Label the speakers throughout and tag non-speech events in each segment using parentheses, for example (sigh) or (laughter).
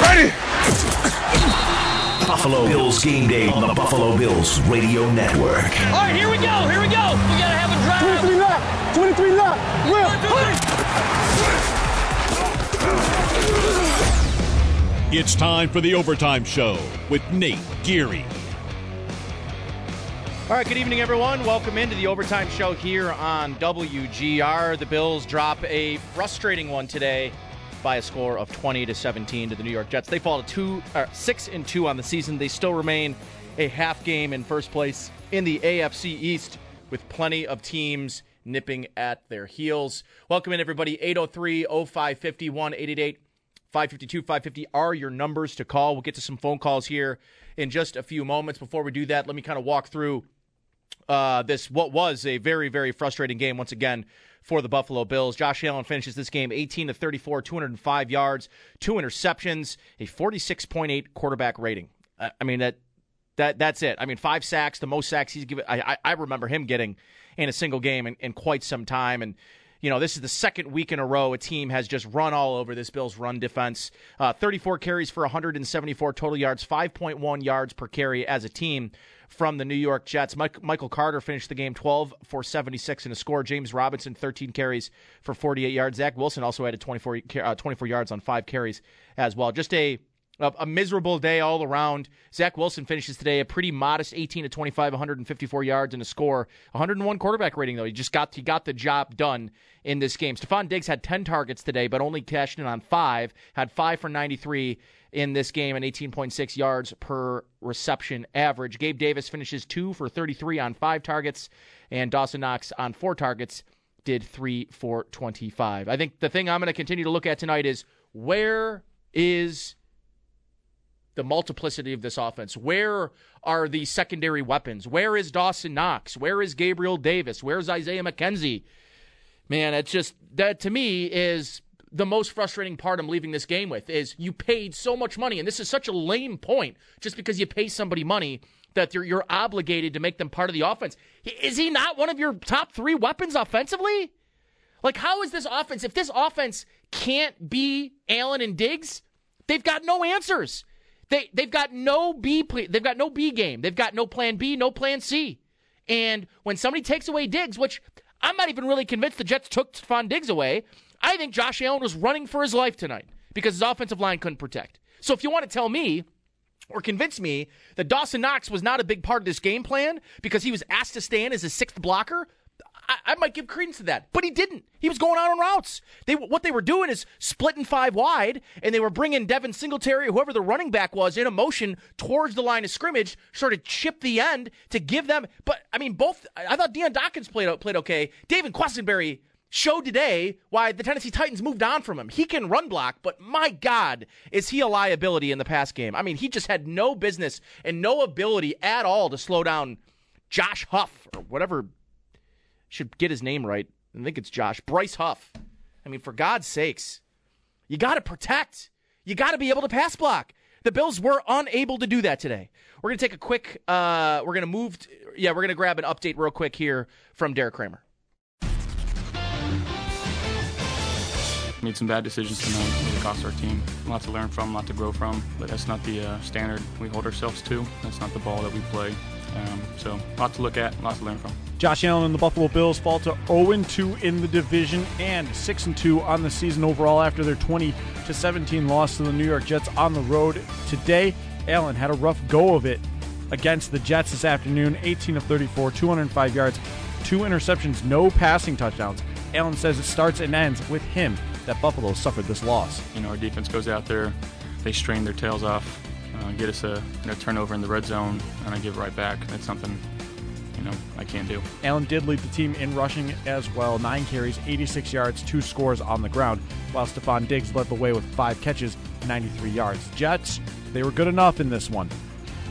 Speaker 1: Ready!
Speaker 2: Buffalo Bills game day on the Buffalo Bills radio network.
Speaker 3: All right, here we go. Here we go. We gotta have a drive.
Speaker 1: 23 left! 23 left! Will!
Speaker 4: It's time for the Overtime Show with Nate Geary.
Speaker 5: All right, good evening, everyone. Welcome into the Overtime Show here on WGR. The Bills drop a frustrating one today by a score of 20 to 17 to the New York Jets. They fall to two, or six and two on the season. They still remain a half game in first place in the AFC East, with plenty of teams nipping at their heels. Welcome in, everybody. 803 0550 888 552 550 are your numbers to call. We'll get to some phone calls here in just a few moments. Before we do that, let me kind of walk through uh, this, what was a very, very frustrating game once again for the Buffalo Bills. Josh Allen finishes this game 18 to 34, 205 yards, two interceptions, a 46.8 quarterback rating. I mean that that that's it. I mean five sacks, the most sacks he's given. I I, I remember him getting in a single game in, in quite some time, and you know, this is the second week in a row a team has just run all over this Bills run defense. Uh, 34 carries for 174 total yards, 5.1 yards per carry as a team from the New York Jets. Mike, Michael Carter finished the game 12 for 76 in a score. James Robinson, 13 carries for 48 yards. Zach Wilson also added 24, uh, 24 yards on five carries as well. Just a a, miserable day all around. Zach Wilson finishes today a pretty modest 18 to 25, 154 yards and a score, 101 quarterback rating though. He just got he got the job done in this game. Stefon Diggs had 10 targets today, but only cashed in on five. Had five for 93 in this game and 18.6 yards per reception average. Gabe Davis finishes two for 33 on five targets, and Dawson Knox on four targets did three for 25. I think the thing I'm going to continue to look at tonight is where is the multiplicity of this offense? Where are the secondary weapons? Where is Dawson Knox? Where is Gabriel Davis? Where's Isaiah McKenzie? Man, it's just that to me is the most frustrating part I'm leaving this game with is you paid so much money, and this is such a lame point. Just because you pay somebody money that you're, you're obligated to make them part of the offense. Is he not one of your top three weapons offensively? Like, how is this offense? If this offense can't be Allen and Diggs, they've got no answers. They they've got no B they've got no B game. They've got no plan B, no plan C. And when somebody takes away Diggs, which I'm not even really convinced the Jets took Stefon Diggs away, I think Josh Allen was running for his life tonight because his offensive line couldn't protect. So if you want to tell me or convince me that Dawson Knox was not a big part of this game plan because he was asked to stand as a sixth blocker, I, I, might give credence to that, but he didn't. He was going out on routes. They what they were doing is splitting five wide, and they were bringing Devin Singletary, or whoever the running back was, in a motion towards the line of scrimmage, sort of chip the end to give them. But I mean, both. I thought Dion Dawkins played played okay. David Quessenberry showed today why the Tennessee Titans moved on from him. He can run block, but my God, is he a liability in the pass game? I mean, he just had no business and no ability at all to slow down Josh Huff or whatever. Should get his name right. I think it's Josh Bryce Huff. I mean, for God's sakes, you got to protect. You got to be able to pass block. The Bills were unable to do that today. We're to take a quick. Uh, we're to move. Yeah, we're to grab an update real quick here from Derek Kramer.
Speaker 6: Made some bad decisions tonight. It cost our team. A lot to learn from, a lot to grow from, but that's not the uh, standard we hold ourselves to. That's not the ball that we play. Um, so, a lot to look at, a lot to learn from.
Speaker 7: Josh Allen and the Buffalo Bills fall to 0 2 in the division and 6 2 on the season overall after their 20 17 loss to the New York Jets on the road today. Allen had a rough go of it against the Jets this afternoon 18 of 34, 205 yards, two interceptions, no passing touchdowns. Allen says it starts and ends with him that Buffalo suffered this loss.
Speaker 6: You know, our defense goes out there, they strain their tails off, uh, get us a you know, turnover in the red zone, and I give it right back. That's something you know I can't do.
Speaker 7: Allen did lead the team in rushing as well, nine carries, 86 yards, two scores on the ground, while Stefon Diggs led the way with five catches, 93 yards. Jets, they were good enough in this one.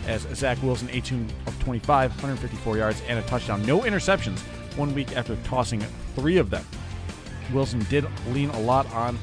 Speaker 7: As Zach Wilson, 18 of 25, 154 yards, and a touchdown. No interceptions one week after tossing three of them. Wilson did lean a lot on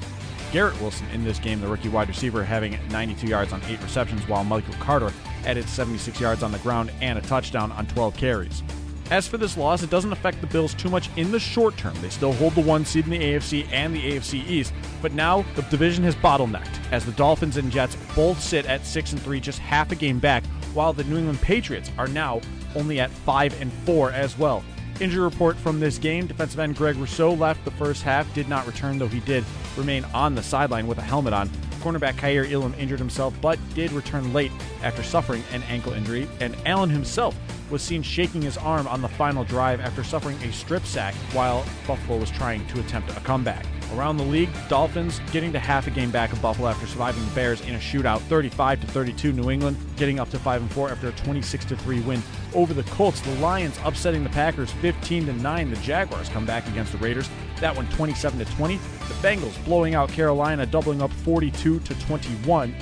Speaker 7: Garrett Wilson in this game, the rookie wide receiver, having 92 yards on eight receptions, while Michael Carter added 76 yards on the ground and a touchdown on 12 carries. As for this loss, it doesn't affect the Bills too much in the short term. They still hold the one seed in the AFC and the AFC East, but now the division has bottlenecked as the Dolphins and Jets both sit at 6 and 3, just half a game back, while the New England Patriots are now only at 5 and 4 as well. Injury report from this game defensive end Greg Rousseau left the first half, did not return, though he did remain on the sideline with a helmet on. Cornerback Kaiir Elam injured himself, but did return late after suffering an ankle injury, and Allen himself was seen shaking his arm on the final drive after suffering a strip sack while Buffalo was trying to attempt a comeback. Around the league, Dolphins getting to half a game back of Buffalo after surviving the Bears in a shootout, 35 to 32. New England getting up to 5 and 4 after a 26 to 3 win over the Colts. The Lions upsetting the Packers 15 to 9. The Jaguars come back against the Raiders. That one 27 to 20. The Bengals blowing out Carolina, doubling up 42 to 21,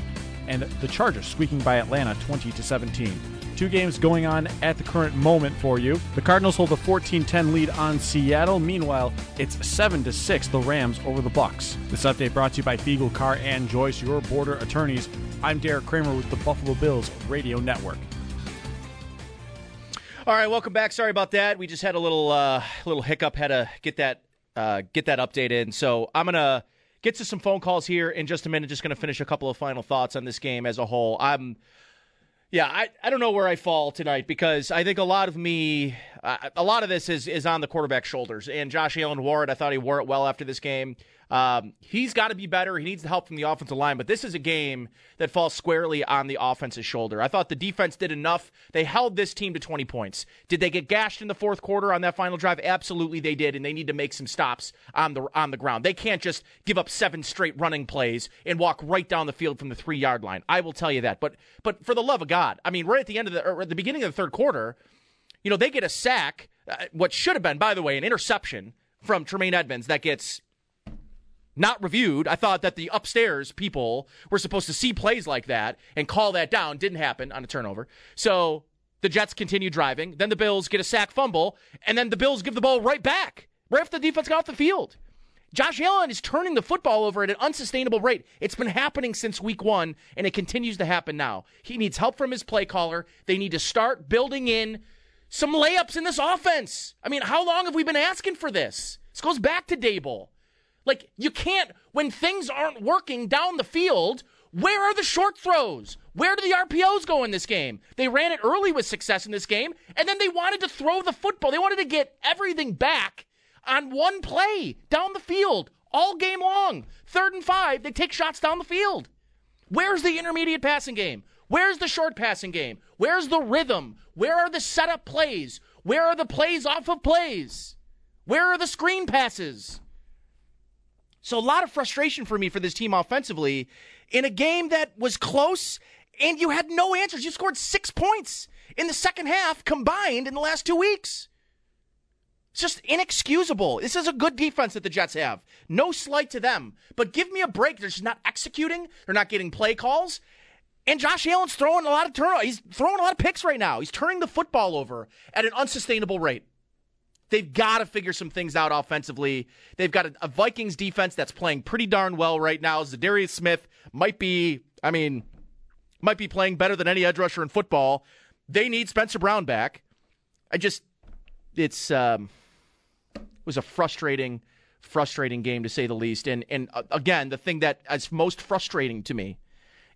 Speaker 7: and the Chargers squeaking by Atlanta 20 to 17. Two games going on at the current moment for you. The Cardinals hold a 14-10 lead on Seattle. Meanwhile, it's 7 to 6 the Rams over the Bucks. This update brought to you by Fiegel Carr and Joyce, your border attorneys. I'm Derek Kramer with the Buffalo Bills Radio Network.
Speaker 5: All right, welcome back. Sorry about that. We just had a little uh, little hiccup. Had to get that uh, get that update in. So I'm gonna get to some phone calls here in just a minute. Just gonna finish a couple of final thoughts on this game as a whole. I'm yeah, I, I don't know where I fall tonight because I think a lot of me, uh, a lot of this is is on the quarterback's shoulders. And Josh Allen wore it. I thought he wore it well after this game. Um, he's got to be better. He needs the help from the offensive line, but this is a game that falls squarely on the offense's shoulder. I thought the defense did enough. They held this team to 20 points. Did they get gashed in the fourth quarter on that final drive? Absolutely, they did, and they need to make some stops on the on the ground. They can't just give up seven straight running plays and walk right down the field from the three yard line. I will tell you that. But but for the love of God, I mean, right at the end of the or at the beginning of the third quarter, you know, they get a sack. Uh, what should have been, by the way, an interception from Tremaine Edmunds that gets not reviewed. I thought that the upstairs people were supposed to see plays like that and call that down. Didn't happen on a turnover. So the Jets continue driving. Then the Bills get a sack fumble, and then the Bills give the ball right back, right after the defense got off the field. Josh Allen is turning the football over at an unsustainable rate. It's been happening since week one, and it continues to happen now. He needs help from his play caller. They need to start building in some layups in this offense. I mean, how long have we been asking for this? This goes back to Daboll. Like, you can't, when things aren't working down the field, where are the short throws? Where do the RPOs go in this game? They ran it early with success in this game, and then they wanted to throw the football. They wanted to get everything back on one play down the field all game long. Third and five, they take shots down the field. Where's the intermediate passing game? Where's the short passing game? Where's the rhythm? Where are the setup plays? Where are the plays off of plays? Where are the screen passes? So a lot of frustration for me for this team offensively in a game that was close and you had no answers. You scored six points in the second half combined in the last two weeks. It's just inexcusable. This is a good defense that the Jets have. No slight to them, but give me a break. They're just not executing. They're not getting play calls. And Josh Allen's throwing a lot of turnovers. He's throwing a lot of picks right now. He's turning the football over at an unsustainable rate. They've got to figure some things out offensively. They've got a, a, Vikings defense that's playing pretty darn well right now. Za'Darius Smith might be, I mean, might be playing better than any edge rusher in football. They need Spencer Brown back. I just, it's, um, it was a frustrating, frustrating game to say the least. And and uh, again, the thing that is most frustrating to me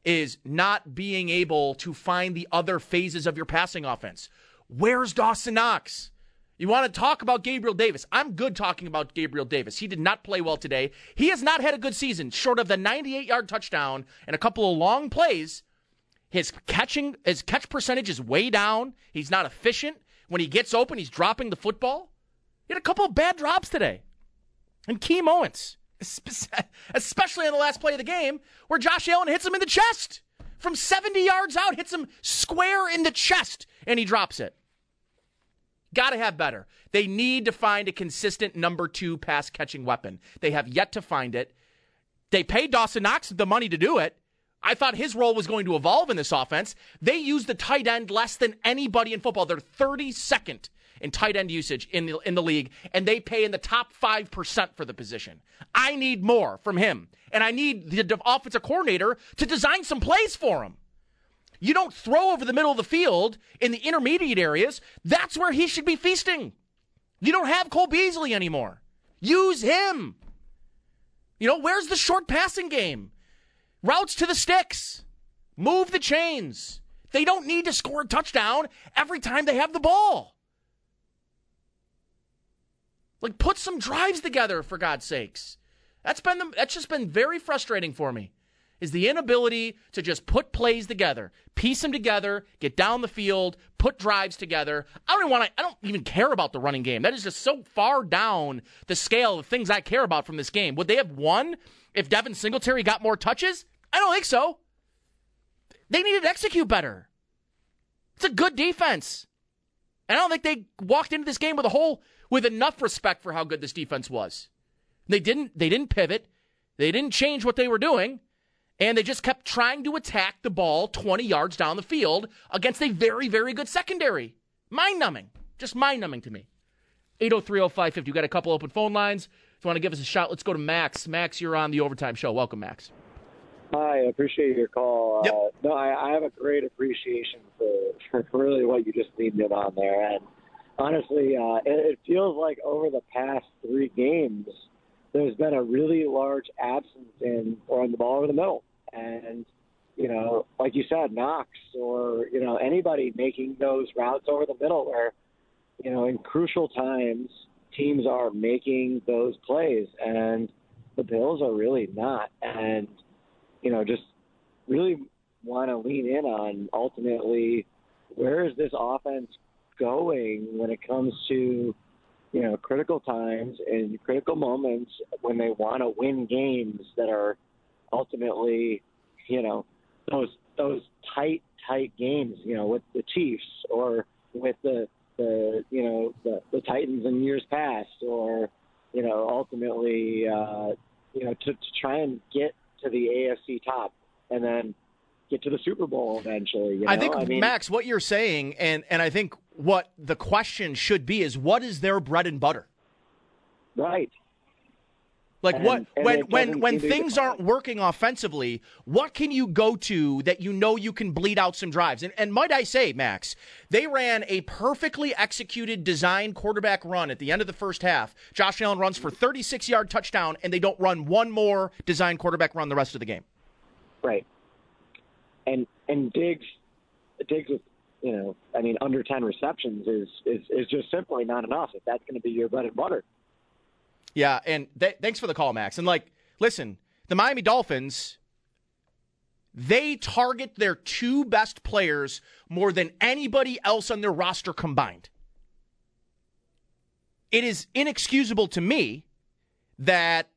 Speaker 5: is not being able to find the other phases of your passing offense. Where's Dawson Knox? You want to talk about Gabriel Davis? I'm good talking about Gabriel Davis. He did not play well today. He has not had a good season, short of the 98 yard touchdown and a couple of long plays. His catching, his catch percentage is way down. He's not efficient. When he gets open, he's dropping the football. He had a couple of bad drops today in key moments, especially in the last play of the game where Josh Allen hits him in the chest from 70 yards out, hits him square in the chest, and he drops it. Got to have better. They need to find a consistent number two pass catching weapon. They have yet to find it. They paid Dawson Knox the money to do it. I thought his role was going to evolve in this offense. They use the tight end less than anybody in football. They're 32nd in tight end usage in the, in the league, and they pay in the top 5% for the position. I need more from him, and I need the offensive coordinator to design some plays for him. You don't throw over the middle of the field in the intermediate areas. That's where he should be feasting. You don't have Cole Beasley anymore. Use him. You know, where's the short passing game? Routes to the sticks. Move the chains. They don't need to score a touchdown every time they have the ball. Like put some drives together for God's sakes. That's been the, that's just been very frustrating for me. Is the inability to just put plays together, piece them together, get down the field, put drives together. I don't even want to. I don't even care about the running game. That is just so far down the scale of things I care about from this game. Would they have won if Devin Singletary got more touches? I don't think so. They needed to execute better. It's a good defense. And I don't think they walked into this game with a whole with enough respect for how good this defense was. They didn't they didn't pivot. They didn't change what they were doing. And they just kept trying to attack the ball 20 yards down the field against a very, very good secondary. Mind numbing. Just mind numbing to me. 8030550. You got a couple open phone lines. If you want to give us a shot, let's go to Max. Max, you're on the overtime show. Welcome, Max.
Speaker 8: Hi, I appreciate your call.
Speaker 5: Yep.
Speaker 8: Uh, no, I, I have a great appreciation for, for really what you just leaned in on there. And honestly, uh, it, it feels like over the past three games, there's been a really large absence in throwing the ball over the middle. And, you know, like you said, Knox or, you know, anybody making those routes over the middle where, you know, in crucial times, teams are making those plays. And the Bills are really not. And, you know, just really want to lean in on ultimately where is this offense going when it comes to you know critical times and critical moments when they want to win games that are ultimately you know those those tight tight games you know with the Chiefs or with the the you know the, the Titans in years past or you know ultimately uh, you know to, to try and get to the AFC top and then get to the Super Bowl eventually. You know?
Speaker 5: I think
Speaker 8: I mean,
Speaker 5: Max, what you're saying, and and I think what the question should be is, what is their bread and butter?
Speaker 8: right.
Speaker 5: Like
Speaker 8: And-
Speaker 5: what
Speaker 8: and
Speaker 5: when when when
Speaker 8: to
Speaker 5: things aren't working offensively, what can you go to that you know you can bleed out some drives? And and might I say, Max, they ran a perfectly executed design quarterback run at the end of the first half. Josh Allen runs for 36 yard touchdown, and they don't run one more design quarterback run the rest of the game.
Speaker 8: Right. And and Diggs Diggs with you know, I mean under ten receptions is is, is just simply not enough if that's gonna be your bread and butter.
Speaker 5: Yeah, and th- thanks for the call, Max. And like, listen, the Miami Dolphins, they target their two best players more than anybody else on their roster combined. It is inexcusable to me that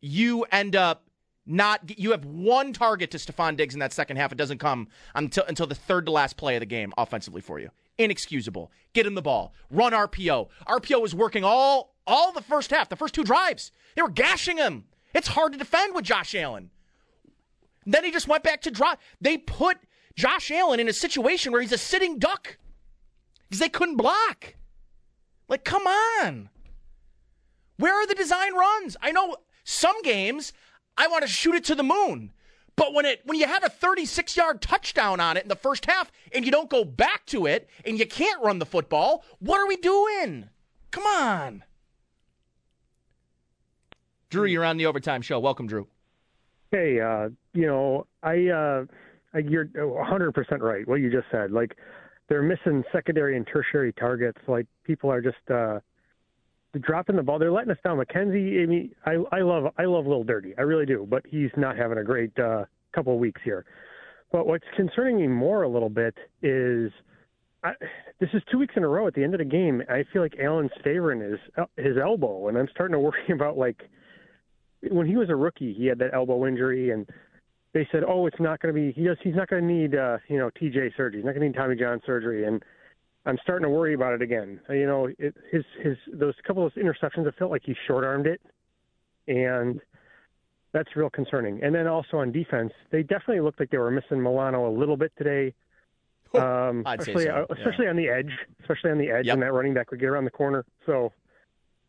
Speaker 5: you end up not you have one target to Stefon Diggs in that second half. It doesn't come until until the third to last play of the game offensively for you. Inexcusable. Get him the ball. Run RPO. RPO was working all all the first half, the first two drives. They were gashing him. It's hard to defend with Josh Allen. Then he just went back to drop. They put Josh Allen in a situation where he's a sitting duck because they couldn't block. Like, come on. Where are the design runs? I know some games I want to shoot it to the moon. But when it when you have a 36 yard touchdown on it in the first half and you don't go back to it and you can't run the football, what are we doing? Come on. Drew, you're on the overtime show. Welcome, Drew.
Speaker 9: Hey, uh, you know, I, uh, I you're 100% right. What you just said, like they're missing secondary and tertiary targets. Like people are just uh, dropping the ball. They're letting us down. McKenzie, I mean, I, I love, I love Little Dirty. I really do. But he's not having a great uh, couple of weeks here. But what's concerning me more a little bit is. I, this is two weeks in a row. At the end of the game, I feel like Allen's favoring his his elbow, and I'm starting to (laughs) worry about like when he was a rookie, he had that elbow injury, and they said, "Oh, it's not going to be. He does, he's not going to need, uh, you know, TJ surgery. He's not going to need Tommy John surgery." And I'm starting to worry about it again. You know, it, his his those couple of interceptions, it felt like he short armed it, and that's real concerning. And then also on defense, they definitely looked like they were missing Milano a little bit today. (laughs) Um,
Speaker 5: I'd say
Speaker 9: especially,
Speaker 5: so,
Speaker 9: uh, especially on the edge, especially on the edge,
Speaker 5: Yep.
Speaker 9: and that running back would get around the corner. So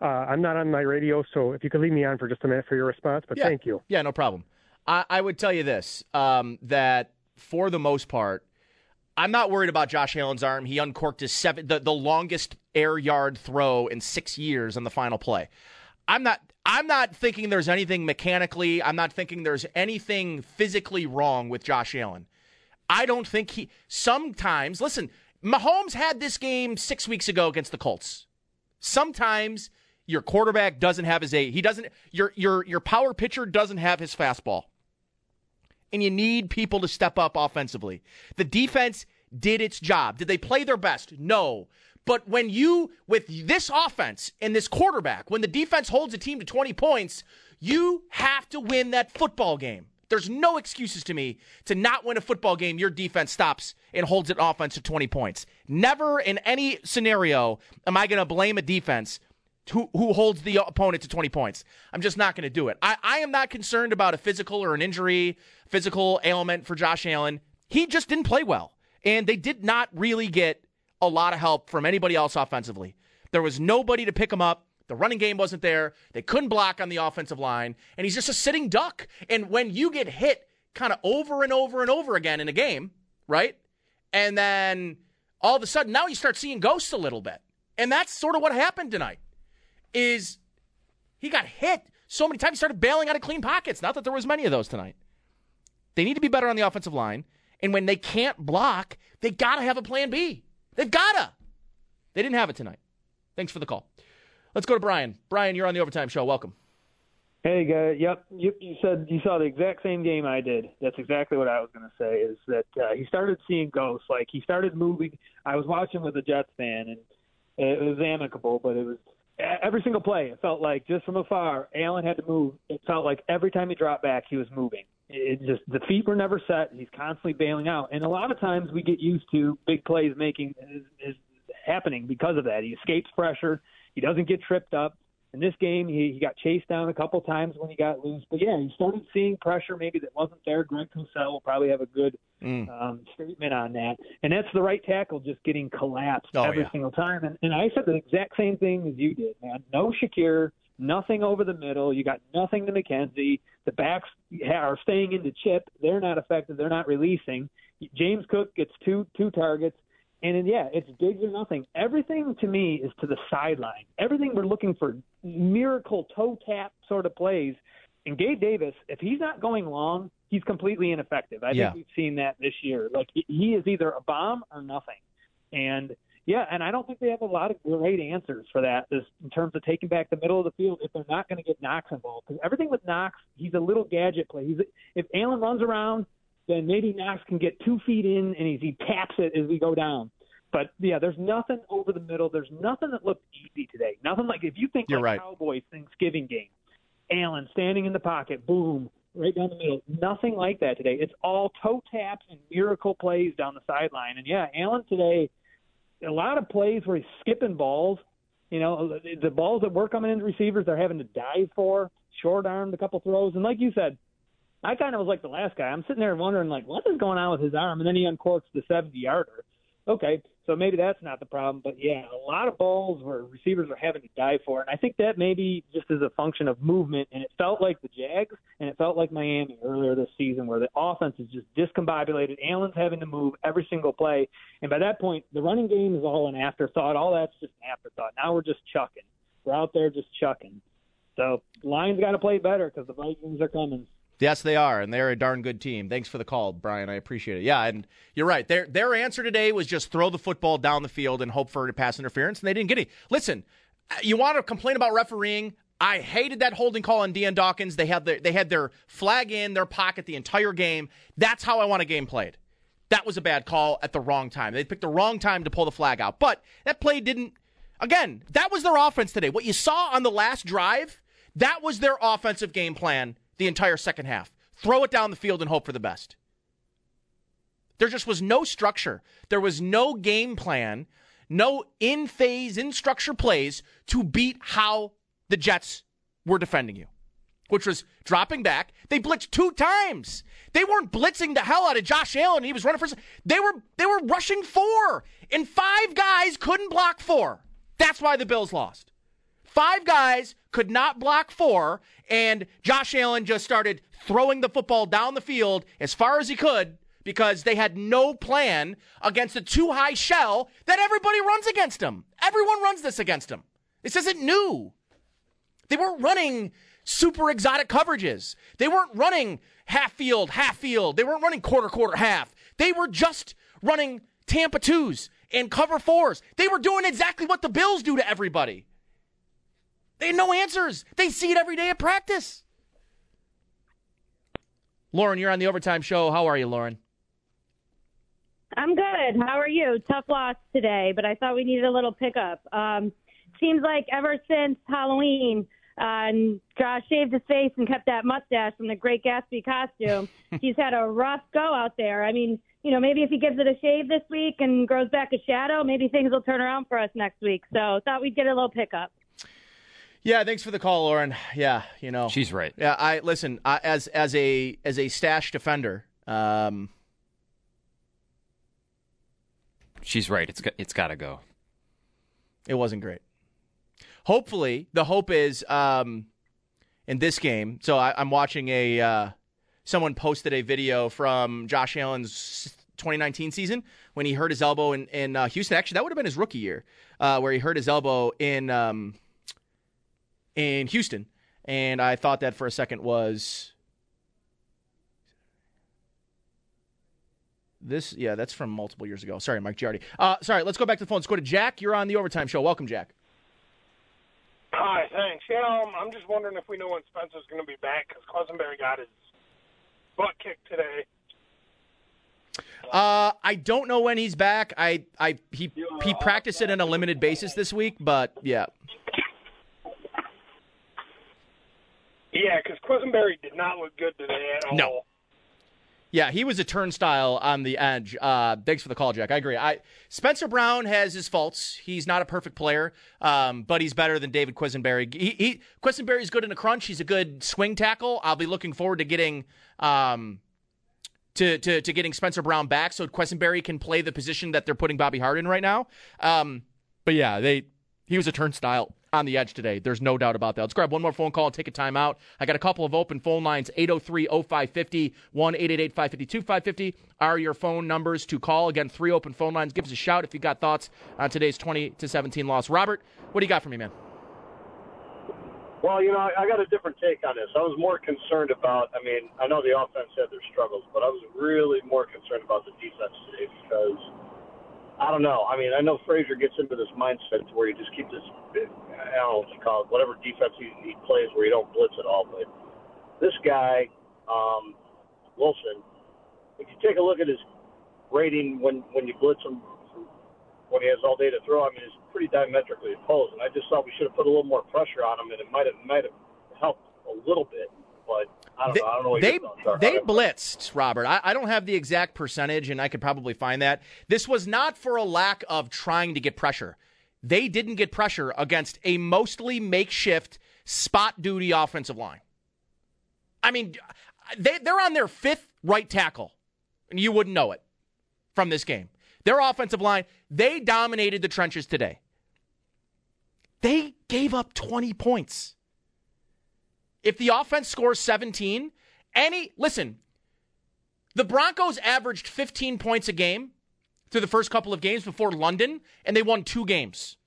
Speaker 9: uh, I'm not on my radio, so if you could leave me on for just a minute for your response, but
Speaker 5: Yeah.
Speaker 9: thank you.
Speaker 5: Yeah, no problem. I, I would tell you this um, that for the most part, I'm not worried about Josh Allen's arm. He uncorked his seven, the, the longest air yard throw in six years on the final play. I'm not. I'm not thinking there's anything mechanically. I'm not thinking there's anything physically wrong with Josh Allen. I don't think he. Sometimes, listen, Mahomes had this game six weeks ago against the Colts. Sometimes your quarterback doesn't have his a. He doesn't. Your your your power pitcher doesn't have his fastball and you need people to step up offensively. The defense did its job. Did they play their best? No. But when you, with this offense and this quarterback, when the defense holds a team to 20 points, you have to win that football game. There's no excuses to me to not win a football game. Your defense stops and holds an offense to 20 points. Never in any scenario am I going to blame a defense who, who holds the opponent to 20 points. I'm just not going to do it. I, I am not concerned about a physical or an injury, physical ailment for Josh Allen. He just didn't play well. And they did not really get a lot of help from anybody else offensively. There was nobody to pick him up. The running game wasn't there. They couldn't block on the offensive line. And he's just a sitting duck. And when you get hit kind of over and over and over again in a game, right? And then all of a sudden, now you start seeing ghosts a little bit. And that's sort of what happened tonight is he got hit so many times he started bailing out of clean pockets. Not that there was many of those tonight. They need to be better on the offensive line. And when they can't block, they got to have a plan B. They've got to. They didn't have it tonight. Thanks for the call. Let's go to Brian. Brian, you're on the overtime show. Welcome.
Speaker 10: Hey, guys. Yep. You, you said you saw the exact same game I did. That's exactly what I was going to say. Is that uh, he started seeing ghosts? Like he started moving. I was watching with a Jets fan, and it was amicable, but it was every single play, it felt like just from afar, Allen had to move. It felt like every time he dropped back, he was moving. It just the feet were never set. He's constantly bailing out, and a lot of times we get used to big plays making is, is happening because of that. He escapes pressure. He doesn't get tripped up in this game, he, he got chased down a couple times when he got loose. But yeah, he started seeing pressure maybe that wasn't there. Greg Cosell will probably have a good mm. um, statement on that. And that's the right tackle just getting collapsed oh, every yeah. single time. And, and I said the exact same thing as you did, man. No Shakir, nothing over the middle. You got nothing to McKenzie. The backs are staying into chip. They're not effective. They're not releasing. James Cook gets two two targets. And then, yeah, it's Diggs or nothing. Everything to me is to the sideline. Everything we're looking for miracle toe tap sort of plays. And Gabe Davis, if he's not going long, he's completely ineffective. I yeah. think we've seen that this year. Like he is either a bomb or nothing. And yeah, and I don't think they have a lot of great answers for that in terms of taking back the middle of the field if they're not going to get Knox involved. Because everything with Knox, he's a little gadget play. He's if Allen runs around, then maybe Knox can get two feet in and he, he taps it as we go down. But yeah, there's nothing over the middle. There's nothing that looked easy today. Nothing like if you think
Speaker 5: You're
Speaker 10: like
Speaker 5: right.
Speaker 10: Cowboys Thanksgiving game, Allen standing in the pocket, boom, right down the middle. Nothing like that today. It's all toe taps and miracle plays down the sideline. And yeah, Allen today, a lot of plays where he's skipping balls. You know, the balls that were coming into receivers, they're having to dive for, short armed a couple throws. And like you said, I kind of was like the last guy. I'm sitting there wondering, like, what is going on with his arm? And then he uncorks the 70 yarder. Okay, so maybe that's not the problem. But yeah, a lot of balls where receivers are having to dive for. And I think that maybe just is a function of movement. And it felt like the Jags and it felt like Miami earlier this season where the offense is just discombobulated. Allen's having to move every single play. And by that point, the running game is all an afterthought. All that's just an afterthought. Now we're just chucking. We're out there just chucking. So Lions got to play better because the Vikings are coming.
Speaker 5: Yes, they are, and they're a darn good team. Thanks for the call, Brian. I appreciate it. Yeah, and you're right. Their their answer today was just throw the football down the field and hope for a pass interference, and they didn't get it. Listen, you want to complain about refereeing? I hated that holding call on Dion Dawkins. They had their they had their flag in their pocket the entire game. That's how I want a game played. That was a bad call at the wrong time. They picked the wrong time to pull the flag out. But that play didn't again, that was their offense today. What you saw on the last drive, that was their offensive game plan the entire second half. Throw it down the field and hope for the best. There just was no structure. There was no game plan, no in phase, in structure plays to beat how the Jets were defending you, which was dropping back. They blitzed two times. They weren't blitzing the hell out of Josh Allen. He was running for. They were they were rushing four, and five guys couldn't block four. That's why the Bills lost. Five guys could not block four, and Josh Allen just started throwing the football down the field as far as he could because they had no plan against a too high shell that everybody runs against them. Everyone runs this against them. This isn't new. They weren't running super exotic coverages. They weren't running half field, half field. They weren't running quarter, quarter, half. They were just running Tampa twos and cover fours. They were doing exactly what the Bills do to everybody. They had no answers. They see it every day at practice. Lauren, you're on the overtime show. How are you, Lauren?
Speaker 11: I'm good. How are you? Tough loss today, but I thought we needed a little pickup. Um, seems like ever since Halloween, uh, and Josh shaved his face and kept that mustache from the Great Gatsby costume, (laughs) he's had a rough go out there. I mean, you know, maybe if he gives it a shave this week and grows back a shadow, maybe things will turn around for us next week. So thought we'd get a little pickup.
Speaker 5: Yeah, thanks for the call, Lauren. Yeah, you know,
Speaker 12: she's right.
Speaker 5: Yeah, I listen I, as as a as a stash defender. Um,
Speaker 12: she's right. It's it's got to go.
Speaker 5: It wasn't great. Hopefully, the hope is um, in this game. So I, am watching a uh, someone posted a video from Josh Allen's 2019 season when he hurt his elbow in in uh, Houston. Actually, that would have been his rookie year, uh, where he hurt his elbow in um, in Houston. And I thought that for a second was this. Yeah, that's from multiple years ago. Sorry, Mike Giardi. Uh, sorry, let's go back to the phone. Let's go to Jack. You're on the overtime show. Welcome, Jack.
Speaker 13: Hi, thanks. Yeah, um, I'm just wondering if we know when Spencer's going to be back because Quessenberry got his butt kicked today.
Speaker 5: Uh, I don't know when he's back. I, I he he practiced it on a limited basis this week, but yeah.
Speaker 13: Yeah, because Quessenberry did not look good today at all.
Speaker 5: No. Yeah, he was a turnstile on the edge. Uh, thanks for the call, Jack. I agree. I Spencer Brown has his faults. He's not a perfect player, um, but he's better than David Quessenberry. He, he Quessenberry's good in a crunch. He's a good swing tackle. I'll be looking forward to getting um, to, to to getting Spencer Brown back so Quessenberry can play the position that they're putting Bobby Hart in right now. Um, but yeah, they he was a turnstile on the edge today. There's no doubt about that. Let's grab one more phone call and take a timeout. I got a couple of open phone lines 803 0550, 1 888 552 550 are your phone numbers to call. Again, three open phone lines. Give us a shout if you got thoughts on today's 20 to 17 loss. Robert, what do you got for me, man?
Speaker 14: Well, you know, I got a different take on this. I was more concerned about, I mean, I know the offense had their struggles, but I was really more concerned about the defense today because I don't know. I mean, I know Frazier gets into this mindset to where you just keep this, I don't know what you call it, whatever defense he, he plays where you don't blitz at all. But this guy, um, Wilson, if you take a look at his rating when when you blitz him, when he has all day to throw, I mean, it's pretty diametrically opposed. And I just thought we should have put a little more pressure on him, and it might have might have helped a little bit. But I don't
Speaker 5: they,
Speaker 14: know. I don't know
Speaker 5: they they blitzed Robert. I, I, don't have the exact percentage, and I could probably find that. This was not for a lack of trying to get pressure. They didn't get pressure against a mostly makeshift spot duty offensive line. I mean, they, they're on their fifth right tackle, and you wouldn't know it from this game. Their offensive line, they dominated the trenches today. They gave up 20 points. If the offense scores 17, any, listen, the Broncos averaged 15 points a game through the first couple of games before London, and they won two games.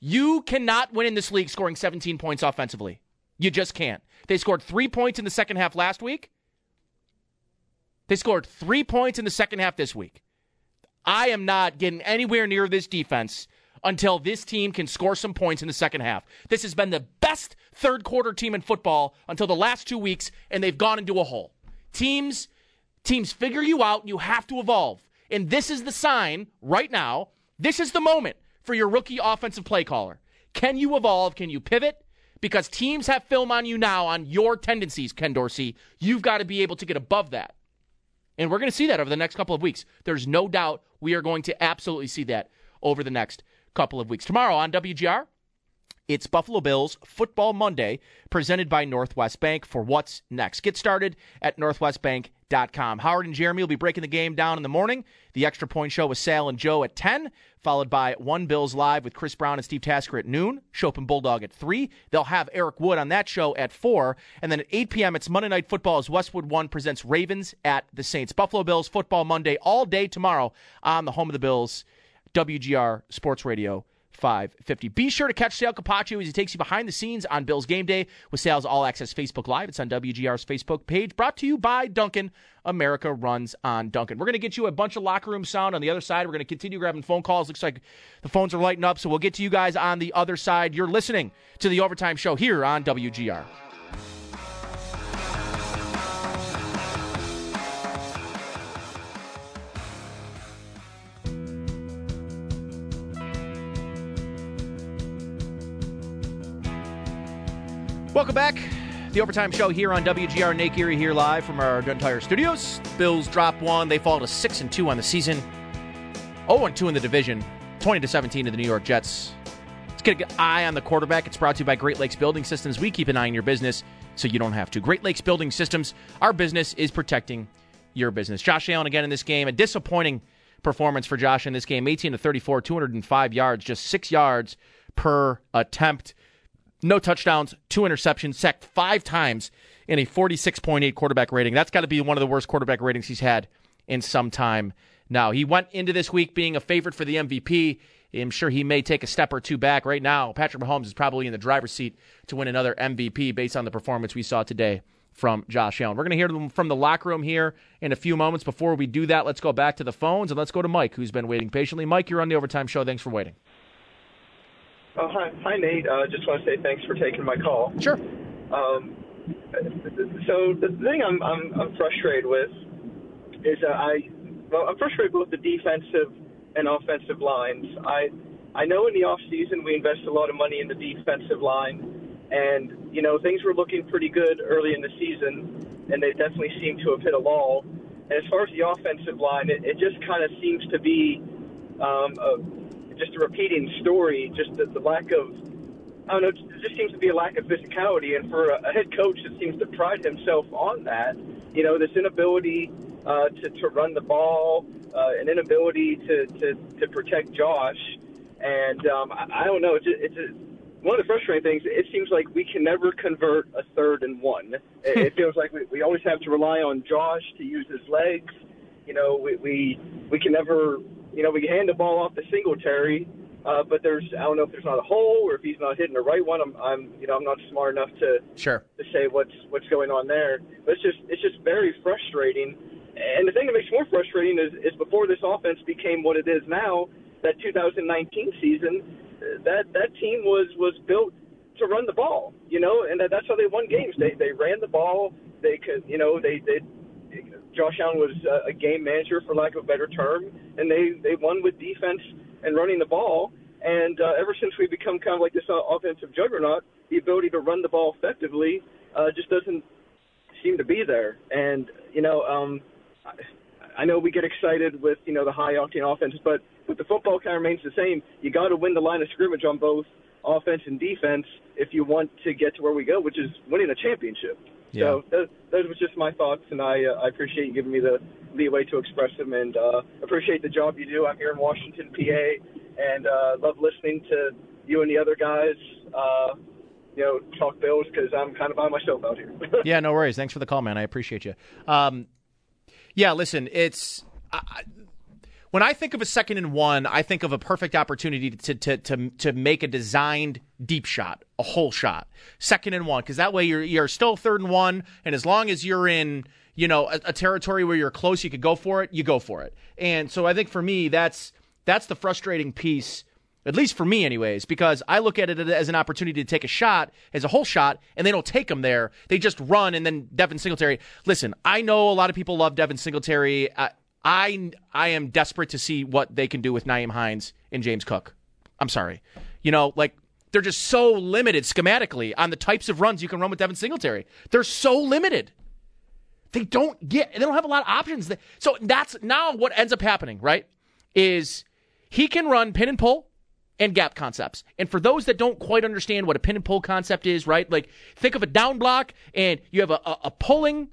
Speaker 5: You cannot win in this league scoring 17 points offensively. You just can't. They scored three points in the second half last week. They scored three points in the second half this week. I am not getting anywhere near this defense until this team can score some points in the second half. This has been the best third quarter team in football until the last two weeks, and they've gone into a hole. Teams, teams figure you out. You have to evolve, and this is the sign right now. This is the moment for your rookie offensive play caller. Can you evolve? Can you pivot? Because teams have film on you now on your tendencies, Ken Dorsey. You've got to be able to get above that. And we're going to see that over the next couple of weeks. There's no doubt we are going to absolutely see that over the next couple of weeks. Tomorrow on WGR, it's Buffalo Bills Football Monday, presented by Northwest Bank for what's next. Get started at northwestbank.com Com. Howard and Jeremy will be breaking the game down in the morning. The Extra Point Show with Sal and Joe at 10, followed by One Bills Live with Chris Brown and Steve Tasker at noon, Schopp and Bulldog at 3. They'll have Eric Wood on that show at 4. And then at 8 p.m., it's Monday Night Football as Westwood One presents Ravens at the Saints. Buffalo Bills Football Monday all day tomorrow on the home of the Bills, WGR Sports Radio 550. Be sure to catch Sal Capaccio as he takes you behind the scenes on Bills Game Day with Sal's All Access Facebook Live. It's on WGR's Facebook page. Brought to you by Dunkin'. America runs on Dunkin'. We're going to get you a bunch of locker room sound on the other side. We're going to continue grabbing phone calls. Looks like the phones are lighting up, so we'll get to you guys on the other side. You're listening to the Overtime Show here on WGR. Welcome back. The Overtime Show here on WGR. Nate Geary here live from our Gun Tire Studios. Bills drop one. They fall to 6 and 2 on the season. 0 and 2 in the division. 20 to 17 to the New York Jets. Let's get an eye on the quarterback. It's brought to you by Great Lakes Building Systems. We keep an eye on your business so you don't have to. Great Lakes Building Systems, our business is protecting your business. Josh Allen again in this game. A disappointing performance for Josh in this game. 18 to 34, 205 yards, just six yards per attempt. No touchdowns, two interceptions, sacked five times in a 46.8 quarterback rating. That's got to be one of the worst quarterback ratings he's had in some time now. He went into this week being a favorite for the MVP. I'm sure he may take a step or two back. Right now, Patrick Mahomes is probably in the driver's seat to win another MVP based on the performance we saw today from Josh Allen. We're going to hear from the locker room here in a few moments. Before we do that, let's go back to the phones and let's go to Mike, who's been waiting patiently. Mike, you're on the Overtime Show. Thanks for waiting.
Speaker 15: Oh, hi, hi, Nate. Uh, just want to say thanks for taking my call.
Speaker 5: Sure.
Speaker 15: Um, so the thing I'm, I'm, I'm frustrated with is uh, I, well, I'm frustrated with both the defensive and offensive lines. I, I know in the off season we invest a lot of money in the defensive line, and you know things were looking pretty good early in the season, and they definitely seem to have hit a lull. And as far as the offensive line, it, it just kind of seems to be um, a just a repeating story. Just the, the lack of, I don't know, it just seems to be a lack of physicality. And for a, a head coach that seems to pride himself on that, you know, this inability uh, to, to run the ball, uh, an inability to, to, to protect Josh. And um, I, I don't know, it's, it's a, one of the frustrating things, it seems like we can never convert a third and one. It, it (laughs) feels like we, we always have to rely on Josh to use his legs. You know, we, we, we can never you know, we can hand the ball off to Singletary, uh, but there's I don't know if there's not a hole or if he's not hitting the right one. I'm, I'm you know I'm not smart enough to
Speaker 5: sure
Speaker 15: to say what's what's going on there. But it's just it's just very frustrating. And the thing that makes it more frustrating is is before this offense became what it is now, that 2019 season, that that team was was built to run the ball, you know, and that, that's how they won games. They they ran the ball. They could, you know, they they Josh Allen was a game manager, for lack of a better term, and they they won with defense and running the ball. And uh, ever since we've become kind of like this offensive juggernaut, the ability to run the ball effectively uh, just doesn't seem to be there. And you know, um, I, I know we get excited with you know the high octane offenses, but but the football kind of remains the same. You got to win the line of scrimmage on both offense and defense if you want to get to where we go, which is winning a championship.
Speaker 5: Yeah.
Speaker 15: So those, those were just my thoughts, and I uh, I appreciate you giving me the leeway to express them, and uh, appreciate the job you do. I'm here in Washington, PA, and uh, love listening to you and the other guys. Uh, you know, talk Bills because I'm kind of by myself out here. (laughs)
Speaker 5: yeah, no worries. Thanks for the call, man. I appreciate you. Um, yeah, listen, it's. I, when I think of a second and one, I think of a perfect opportunity to to to to make a designed deep shot, a whole shot, second and one, because that way you're you're still third and one, and as long as you're in you know a, a, territory where you're close, you could go for it, you go for it. And so I think for me, that's that's the frustrating piece. At least for me, anyways, because I look at it as an opportunity to take a shot, as a whole shot, and they don't take them there. They just run, and then Devin Singletary. Listen, I know a lot of people love Devin Singletary. I, I I am desperate to see what they can do with Nyheim Hines and James Cook. I'm sorry. You know, like they're just so limited schematically on the types of runs you can run with Devin Singletary. They're so limited. They don't get they don't have a lot of options. So that's now what ends up happening, right? Is he can run pin and pull and gap concepts. And for those that don't quite understand what a pin and pull concept is, right? Like think of a down block and you have a, a, a pulling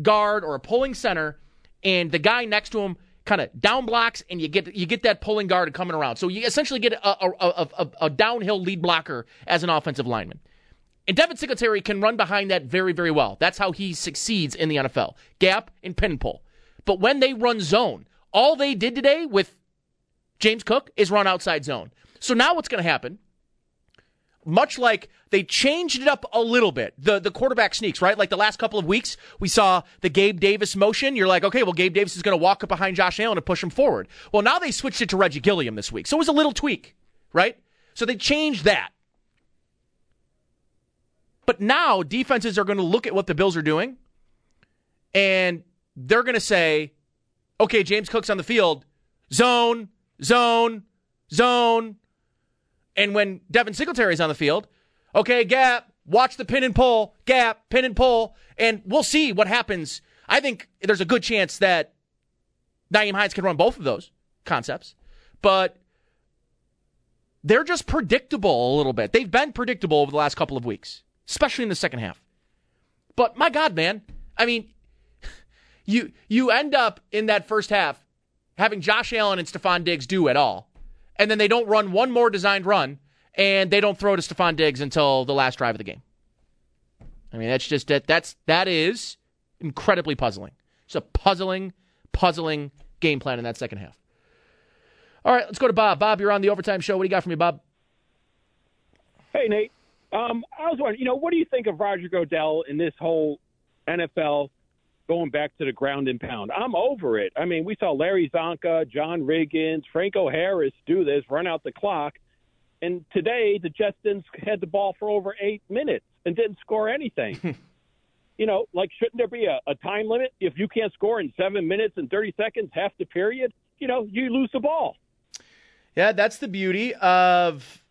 Speaker 5: guard or a pulling center, and the guy next to him kind of down blocks, and you get you get that pulling guard coming around. So you essentially get a, a, a, a, a downhill lead blocker as an offensive lineman. And Devin Singletary can run behind that very, very well. That's how he succeeds in the NFL. Gap and pin pull. But when they run zone, all they did today with James Cook is run outside zone. So now what's going to happen? Much like they changed it up a little bit, the the quarterback sneaks, right? Like the last couple of weeks, we saw the Gabe Davis motion. You're like, okay, well, Gabe Davis is going to walk up behind Josh Allen and push him forward. Well, now they switched it to Reggie Gilliam this week. So it was a little tweak, right? So they changed that. But now defenses are going to look at what the Bills are doing and they're going to say, okay, James Cook's on the field, zone, zone, zone. And when Devin Singletary's on the field, okay, gap, watch the pin and pull, gap, pin and pull, and we'll see what happens. I think there's a good chance that Nyheim Hines can run both of those concepts, but they're just predictable a little bit. They've been predictable over the last couple of weeks especially in the second half. But my God, man, I mean, (laughs) you you end up in that first half having Josh Allen and Stefon Diggs do it all, and then they don't run one more designed run, and they don't throw to Stefon Diggs until the last drive of the game. I mean, that's just that that's that is incredibly puzzling. It's a puzzling, puzzling game plan in that second half. All right, let's go to Bob. Bob, you're on the overtime show. What do you got for me, Bob?
Speaker 16: Hey, Nate. Um, I was wondering, you know, what do you think of Roger Goodell in this whole NFL going back to the ground and pound? I'm over it. I mean, we saw Larry Csonka, John Riggins, Franco Harris do this, run out the clock. And today, the Jets didn't had the ball for over eight minutes and didn't score anything. (laughs) you know, like, shouldn't there be a, a time limit? If you can't score in seven minutes and 30 seconds, half the period, you know, you lose the ball.
Speaker 5: Yeah, that's the beauty of.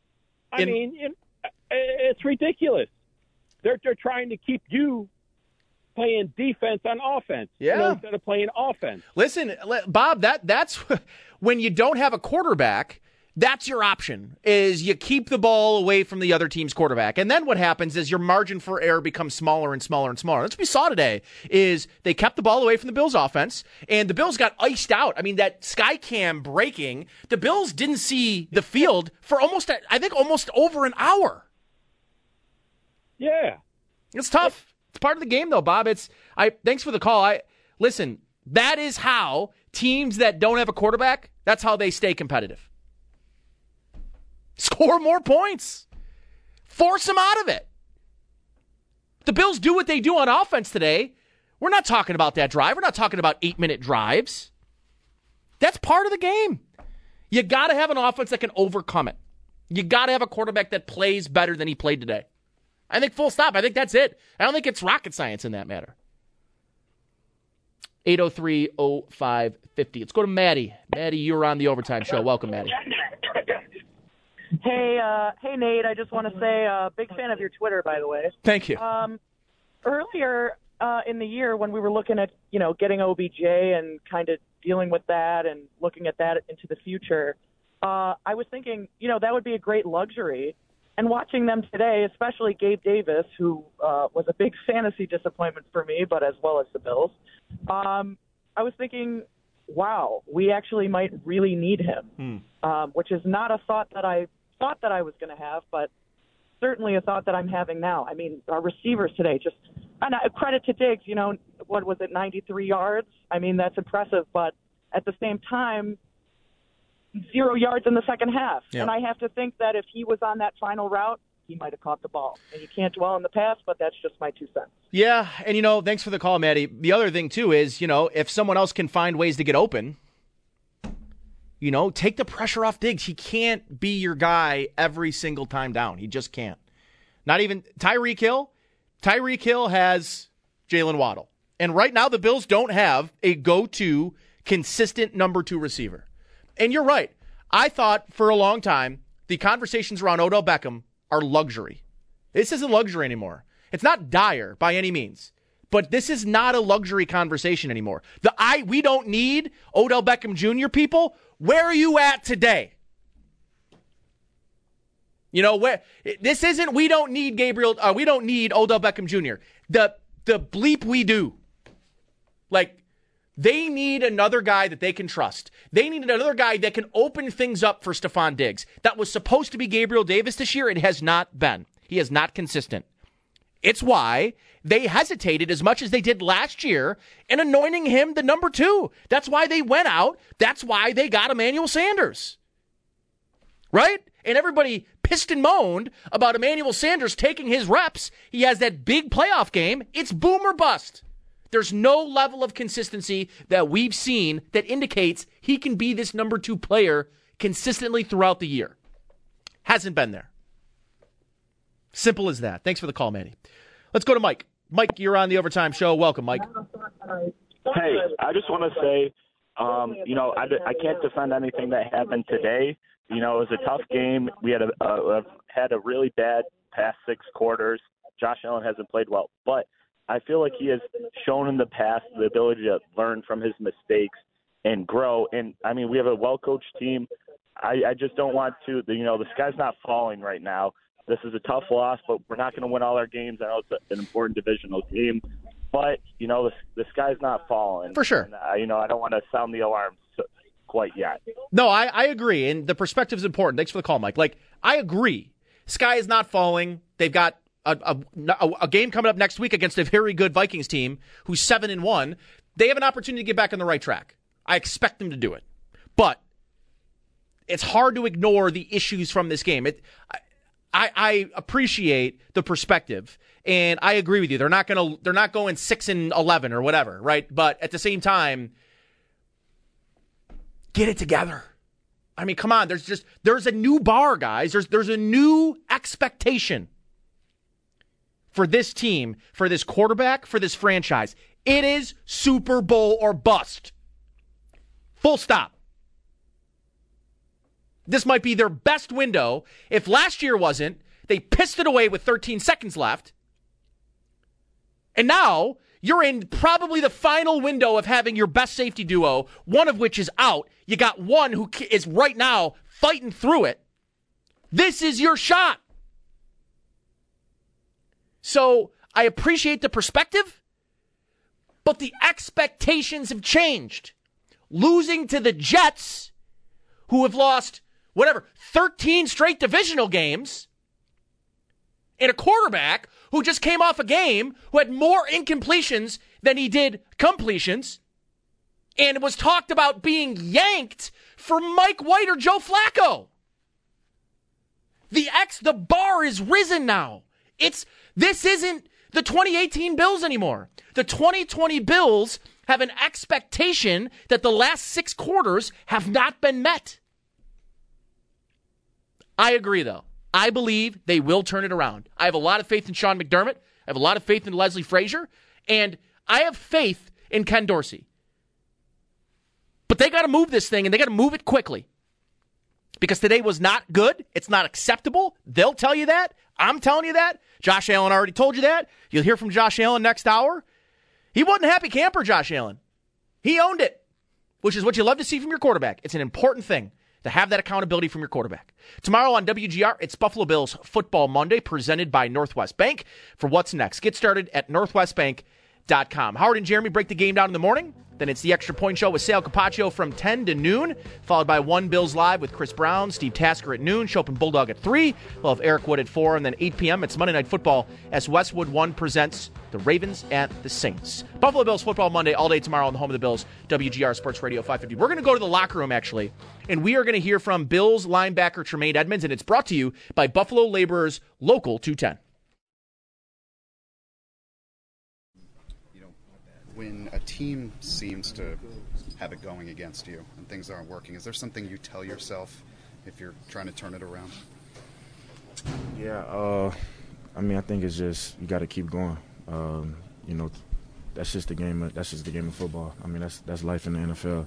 Speaker 16: I mean, it's ridiculous. They're they're trying to keep you playing defense on offense,
Speaker 5: yeah,
Speaker 16: you know, instead of playing offense.
Speaker 5: Listen, Bob, that that's (laughs) when you don't have a quarterback. That's your option is you keep the ball away from the other team's quarterback. And then what happens is your margin for error becomes smaller and smaller and smaller. That's what we saw today is they kept the ball away from the Bills offense and the Bills got iced out. I mean, that sky cam breaking, the Bills didn't see the field for almost, I think almost over an hour.
Speaker 16: Yeah.
Speaker 5: It's tough. It's part of the game though, Bob. It's I thanks for the call. I listen, that is how teams that don't have a quarterback, that's how they stay competitive. Score more points. Force them out of it. The Bills do what they do on offense today. We're not talking about that drive. We're not talking about eight minute drives. That's part of the game. You got to have an offense that can overcome it. You got to have a quarterback that plays better than he played today. I think full stop. I think that's it. I don't think it's rocket science in that matter. 803-0550. Let's go to Maddie. Maddie, you're on the overtime show. Welcome, Maddie.
Speaker 17: Hey, uh, hey, Nate. I just want to say, uh, big fan of your Twitter, by the way.
Speaker 5: Thank you.
Speaker 17: Um, earlier uh, in the year, when we were looking at, you know, getting OBJ and kind of dealing with that and looking at that into the future, uh, I was thinking, you know, that would be a great luxury and watching them today, especially Gabe Davis, who uh, was a big (laughs) fantasy disappointment for me, but as well as the Bills, um, I was thinking, wow, we actually might really need him,
Speaker 5: hmm.
Speaker 17: um, which is not a thought that I thought that I was going to have, but certainly a thought that I'm having now. I mean, our receivers today just and credit to Diggs, you know, what was it, 93 yards? I mean, that's impressive, but at the same time, zero yards in the second half.
Speaker 5: Yeah.
Speaker 17: And I have to think that if he was on that final route, he might have caught the ball. And you can't dwell on the past, but that's just my two cents.
Speaker 5: Yeah, and you know, thanks for the call, Maddie. The other thing too is, you know, if someone else can find ways to get open, you know, take the pressure off Diggs. He can't be your guy every single time down. He just can't. Not even Tyreek Hill. Tyreek Hill has Jaylen Waddle. And right now the Bills don't have a go-to consistent number 2 receiver. And you're right. I thought for a long time the conversations around Odell Beckham are luxury. This isn't luxury anymore. It's not dire by any means, but this is not a luxury conversation anymore. The I we don't need Odell Beckham Jr. people. Where are you at today? You know where this isn't. We don't need Gabriel. Uh, we don't need Odell Beckham Jr. The the bleep we do. Like, they need another guy that they can trust. They need another guy that can open things up for Stefon Diggs. That was supposed to be Gabriel Davis this year. It has not been. He is not consistent. It's why they hesitated as much as they did last year in anointing him the number two. That's why they went out. That's why they got Emmanuel Sanders. Right? And everybody pissed and moaned about Emmanuel Sanders taking his reps. He has that big playoff game. It's boom or bust. There's no level of consistency that we've seen that indicates he can be this number two player consistently throughout the year. Hasn't been there. Simple as that. Thanks for the call, Manny. Let's go to Mike. Mike, you're on the overtime show. Welcome, Mike.
Speaker 18: Hey, I just want to say, um, you know, I, I can't defend anything that happened today. You know, it was a tough game. We had a, a, had a really bad past six quarters. Josh Allen hasn't played well, but I feel like he has shown in the past the ability to learn from his mistakes and grow. And I mean, we have a well coached team. I, I just don't want to. You know, the sky's not falling right now. This is a tough loss, but we're not going to win all our games. I know it's an important divisional game, but you know, the, the sky's not falling
Speaker 5: for sure.
Speaker 18: And, uh, you know, I don't want to sound the alarm quite yet.
Speaker 5: No, I, I agree, and the perspective is important. Thanks for the call, Mike. Like I agree, sky is not falling. They've got a, a, a, game coming up next week against a very good Vikings team who's seven and one. They have an opportunity to get back on the right track. I expect them to do it, but it's hard to ignore the issues from this game. It, I, I appreciate the perspective, and I agree with you. They're not gonna they're not going six and eleven or whatever, right? But at the same time, get it together. I mean, come on. There's just there's a new bar, guys. There's there's a new expectation for this team, for this quarterback, for this franchise. It is Super Bowl or bust. Full stop. This might be their best window. If last year wasn't, they pissed it away with 13 seconds left. And now you're in probably the final window of having your best safety duo, one of which is out. You got one who is right now fighting through it. This is your shot. So I appreciate the perspective, but the expectations have changed. Losing to the Jets, who have lost whatever, 13 straight divisional games, and a quarterback who just came off a game who had more incompletions than he did completions, and was talked about being yanked for Mike White or Joe Flacco. The X, the bar is risen now. It's this isn't the 2018 Bills anymore. The 2020 Bills have an expectation that the last six quarters have not been met. I agree, though. I believe they will turn it around. I have a lot of faith in Sean McDermott. I have a lot of faith in Leslie Frazier. And I have faith in Ken Dorsey. But they got to move this thing and they got to move it quickly. Because today was not good. It's not acceptable. They'll tell you that. I'm telling you that. Josh Allen already told you that. You'll hear from Josh Allen next hour. He wasn't a happy camper, Josh Allen. He owned it, which is what you love to see from your quarterback. It's an important thing to have that accountability from your quarterback. Tomorrow on WGR, it's Buffalo Bills Football Monday presented by Northwest Bank. For what's next, get started at northwestbank.com. Howard and Jeremy break the game down in the morning. Then it's the Extra Point Show with Sal Capaccio from 10 to noon, followed by One Bills Live with Chris Brown, Steve Tasker at noon, Schopp and Bulldog at 3. We'll have Eric Wood at 4, and then 8 p.m. It's Monday Night Football as Westwood One presents the Ravens at the Saints. Buffalo Bills Football Monday all day tomorrow on the home of the Bills, WGR Sports Radio 550. We're going to go to the locker room, actually, and we are going to hear from Bills linebacker Tremaine Edmunds, and it's brought to you by Buffalo Laborers Local 210.
Speaker 19: when a team seems to have it going against you and things aren't working, is there something you tell yourself if you're trying to turn it around?
Speaker 20: Yeah, uh, I mean, I think it's just you got to keep going. Um, you know, that's just the game. Of, that's just the game of football. I mean, that's that's life in the NFL.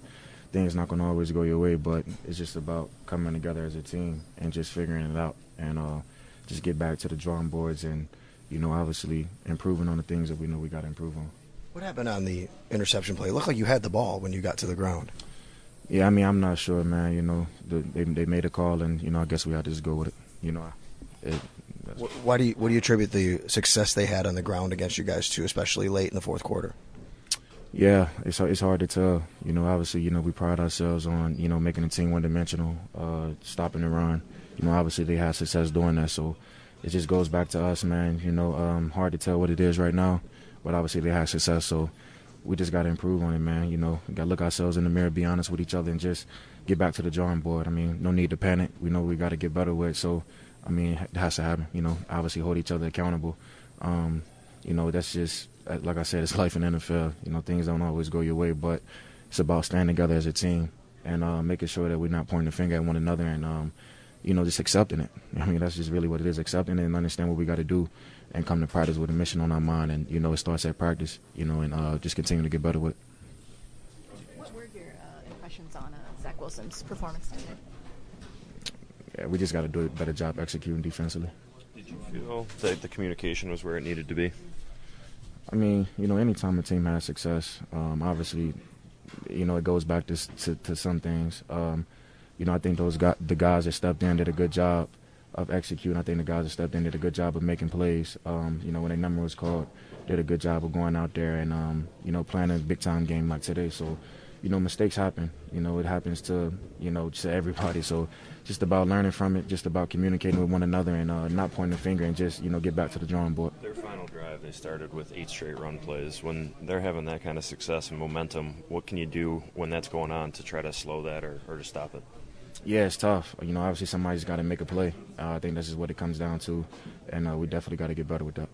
Speaker 20: Things not going to always go your way, but it's just about coming together as a team and just figuring it out and uh, just get back to the drawing boards and you know, obviously improving on the things that we know we got to improve on.
Speaker 21: What happened on the interception play? It looked like you had the ball when you got to the ground.
Speaker 20: Yeah, I mean, I'm not sure, man. You know, the, they they made a call, and you know, I guess we had to just go with it. You know, it,
Speaker 21: why do you what do you attribute the success they had on the ground against you guys to, especially late in the fourth quarter?
Speaker 20: Yeah, it's it's hard to tell. You know, obviously, you know, we pride ourselves on you know making the team one dimensional, uh, stopping the run. You know, obviously they had success doing that, so it just goes back to us, man. You know, um, hard to tell what it is right now, but obviously they had success, so we just got to improve on it, man. You know, got to look ourselves in the mirror, be honest with each other, and just get back to the drawing board. I mean, no need to panic. We know we got to get better with. So, I mean, it has to happen. You know, obviously hold each other accountable. Um, you know, that's just uh, like I said, it's (laughs) life in NFL. You know, things don't always go your way, but it's about standing together as a team and uh, making sure that we're not pointing the finger at one another and um, you know just accepting it. (laughs) I mean, that's just really what it is: accepting it and understand what we got to do and come to practice with a mission on our mind. And you know, it starts at practice. You know, and uh, just continue to get better with. it.
Speaker 22: What were your uh, impressions on uh, Zach Wilson's performance today?
Speaker 20: Yeah, we just got to do a better job executing defensively.
Speaker 23: Did you feel that the communication was where it needed to be?
Speaker 20: I mean, you know, anytime a team has success, um, obviously, you know, it goes back to to, to some things. Um, you know, I think those guys, the guys that stepped in did a good job of executing. I think the guys that stepped in did a good job of making plays. Um, you know, when a number was called, did a good job of going out there and um, you know playing a big time game like today. So, you know, mistakes happen. You know, it happens to you know to everybody. So, just about learning from it, just about communicating with one another and uh, not pointing the finger and just you know get back to the drawing board.
Speaker 23: Their final drive, they started with eight straight run plays. When they're having that kind of success and momentum, what can you do when that's going on to try to slow that or, or to stop it?
Speaker 20: Yeah, it's tough. You know, obviously somebody's got to make a play. Uh, I think this is what it comes down to, and uh, we definitely got to get better with that.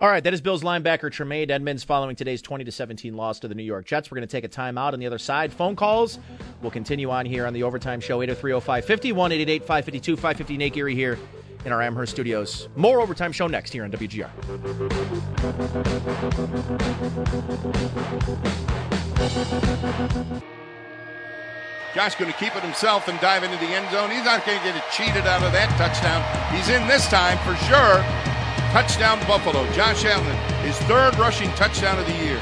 Speaker 5: All right, that is Bills linebacker Tremaine Edmunds following today's 20 to 17 loss to the New York Jets. We're going to take a timeout on the other side. Phone calls. We'll continue on here on the Overtime Show 8030550 188 552 550 Nate Geary here in our Amherst studios. More Overtime Show next here on WGR.
Speaker 24: Josh going to keep it himself and dive into the end zone. He's not going to get it cheated out of that touchdown. He's in this time for sure. Touchdown Buffalo. Josh Allen, his third rushing touchdown of the year.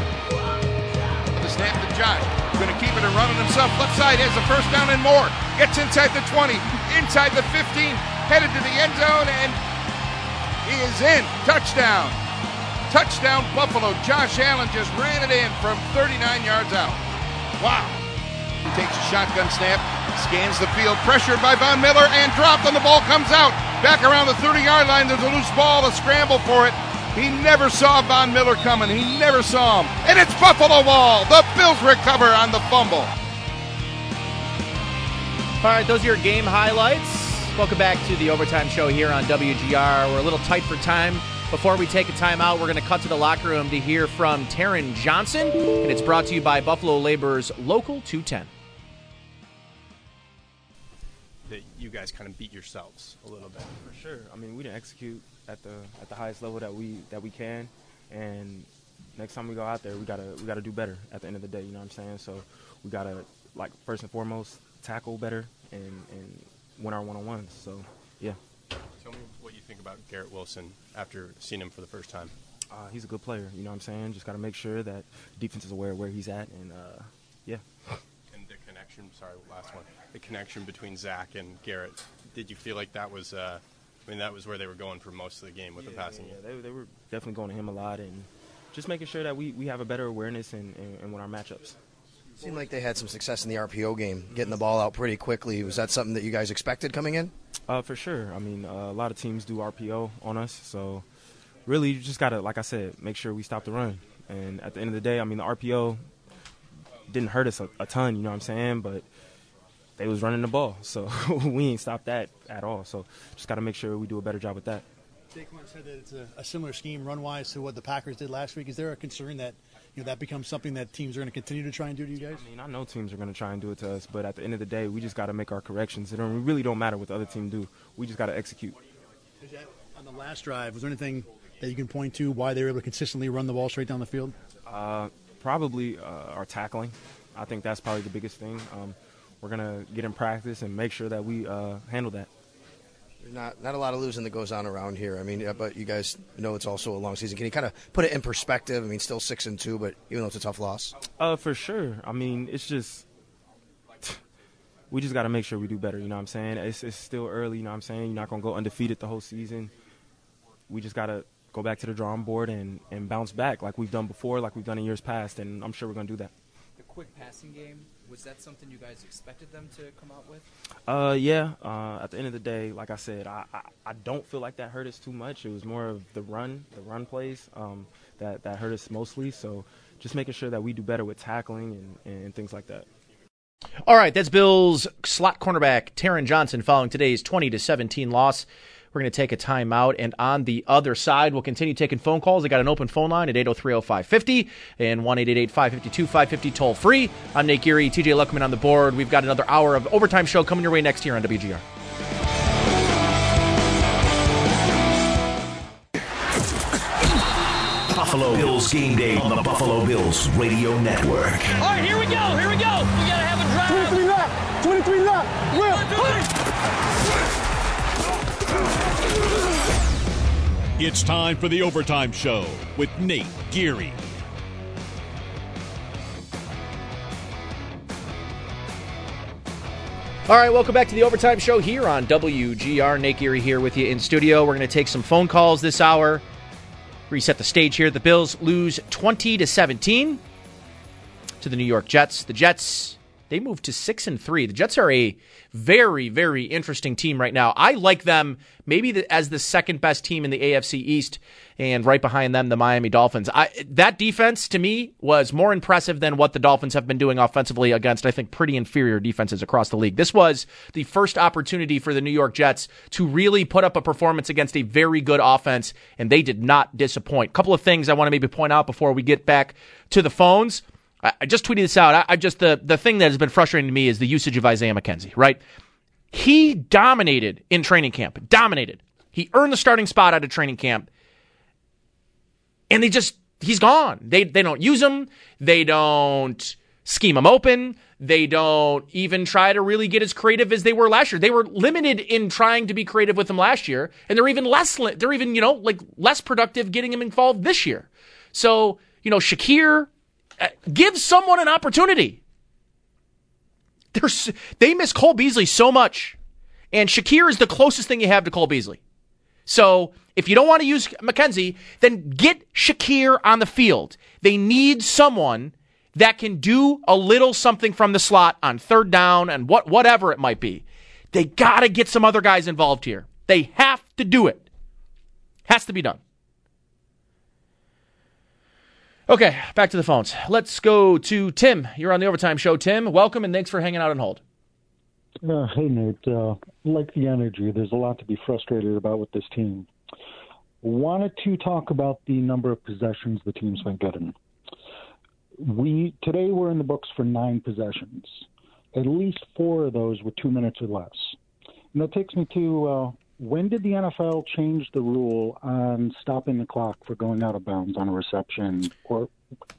Speaker 24: The snap to Josh. Going to keep it and running himself. Left side has the first down and more. Gets inside the 20, inside the 15, headed to the end zone, and he is in. Touchdown. Touchdown Buffalo. Josh Allen just ran it in from 39 yards out. Wow. He takes a shotgun snap, scans the field, pressured by Von Miller, and dropped, and the ball comes out. Back around the 30 yard line, there's a loose ball, a scramble for it. He never saw Von Miller coming. He never saw him. And it's Buffalo Ball. The Bills recover on the fumble.
Speaker 5: All right, those are your game highlights. Welcome back to the Overtime Show here on WGR. We're a little tight for time. Before we take a timeout, we're going to cut to the locker room to hear from Taron Johnson, and it's brought to you by Buffalo Labor's Local 210.
Speaker 25: That you guys kind of beat yourselves a little bit.
Speaker 26: For sure. I mean, we didn't execute at the at the highest level that we that we can, and next time we go out there, we gotta we gotta do better. At the end of the day, you know what I'm saying? So we gotta like first and foremost tackle better and and win our one on ones. So yeah.
Speaker 25: Tell me what you think about Garrett Wilson after seeing him for the first time.
Speaker 26: Uh, he's a good player. You know what I'm saying? Just got to make sure that defense is aware of where he's at, and uh, yeah.
Speaker 25: And the connection, sorry, last one. The connection between Zach and Garrett. Did you feel like that was? Uh, I mean, that was where they were going for most of the game with
Speaker 26: yeah,
Speaker 25: the passing
Speaker 26: yeah,
Speaker 25: game.
Speaker 26: They, they were definitely going to him a lot, and just making sure that we, we have a better awareness in, in, in with our matchups.
Speaker 21: Seemed like they had some success in the RPO game, getting the ball out pretty quickly. Was that something that you guys expected coming in?
Speaker 26: Uh, for sure. I mean, uh, a lot of teams do RPO on us, so really you just gotta, like I said, make sure we stop the run. And at the end of the day, I mean, the RPO didn't hurt us a, a ton, you know what I'm saying? But they was running the ball, so (laughs) we ain't stopped that at all. So just gotta make sure we do a better job with that.
Speaker 1: Saquon said that it's a, a similar scheme run-wise to what the Packers did last week. Is there a concern that you know that becomes something that teams are going to continue to try and do to you guys?
Speaker 26: I mean, I know teams are going to try and do it to us, but at the end of the day, we just got to make our corrections. It don't, really don't matter what the other team do. We just got to execute.
Speaker 1: That, on the last drive, was there anything that you can point to why they were able to consistently run the ball straight down the field?
Speaker 26: Uh, probably uh, our tackling. I think that's probably the biggest thing. Um, we're going to get in practice and make sure that we uh, handle that.
Speaker 21: There's not not a lot of losing that goes on around here. I mean, yeah, but you guys know it's also a long season. Can you kind of put it in perspective? I mean, still six and two, but even though it's a tough loss.
Speaker 26: Uh, for sure. I mean, it's just we just got to make sure we do better. You know what I'm saying? It's, it's still early. You know what I'm saying? You're not gonna go undefeated the whole season. We just got to
Speaker 27: go back to the drawing board and, and bounce back like we've done before, like we've done in years past, and I'm sure we're going to do that.
Speaker 28: The quick passing game was that something you guys expected them to come out with?
Speaker 27: Uh, yeah. Uh, at the end of the day, like I said, I, I, I don't feel like that hurt us too much. It was more of the run, the run plays um, that that hurt us mostly. So just making sure that we do better with tackling and, and things like that.
Speaker 5: All right, that's Bills slot cornerback Taron Johnson following today's 20 to 17 loss. We're going to take a timeout, and on the other side, we'll continue taking phone calls. I got an open phone line at 803-0550 and 1-888-552-550 toll free. I'm Nate Geary, TJ Luckman on the board. We've got another hour of overtime show coming your way next year on WGR.
Speaker 29: Buffalo Bills game day on the Buffalo Bills radio network.
Speaker 30: All right, here we go. Here we go. We gotta have a drive. 23 left. 23 left. Will.
Speaker 31: It's time for the overtime show with Nate Geary.
Speaker 5: All right, welcome back to the Overtime Show here on WGR. Nate Geary here with you in studio. We're going to take some phone calls this hour. Reset the stage here. The Bills lose 20 to 17 to the New York Jets. The Jets, they moved to 6 and 3. The Jets are a very, very interesting team right now. I like them maybe the, as the second best team in the AFC East, and right behind them, the Miami Dolphins. I, that defense to me was more impressive than what the Dolphins have been doing offensively against, I think, pretty inferior defenses across the league. This was the first opportunity for the New York Jets to really put up a performance against a very good offense, and they did not disappoint. A couple of things I want to maybe point out before we get back to the phones. I just tweeted this out. I, I just the the thing that has been frustrating to me is the usage of Isaiah McKenzie. Right, he dominated in training camp. Dominated. He earned the starting spot out of training camp, and they just he's gone. They they don't use him. They don't scheme him open. They don't even try to really get as creative as they were last year. They were limited in trying to be creative with him last year, and they're even less. They're even you know like less productive getting him involved this year. So you know Shakir give someone an opportunity. They're, they miss Cole Beasley so much. And Shakir is the closest thing you have to Cole Beasley. So if you don't want to use McKenzie, then get Shakir on the field. They need someone that can do a little something from the slot on third down and what whatever it might be. They got to get some other guys involved here. They have to do it. Has to be done. Okay, back to the phones. Let's go to Tim. You're on the Overtime Show, Tim. Welcome and thanks for hanging out on hold.
Speaker 32: Uh, hey, Nate. Uh, like the energy, there's a lot to be frustrated about with this team. Wanted to talk about the number of possessions the team's been getting. We today we're in the books for nine possessions. At least four of those were two minutes or less. And that takes me to uh, when did the NFL change the rule on stopping the clock for going out of bounds on a reception or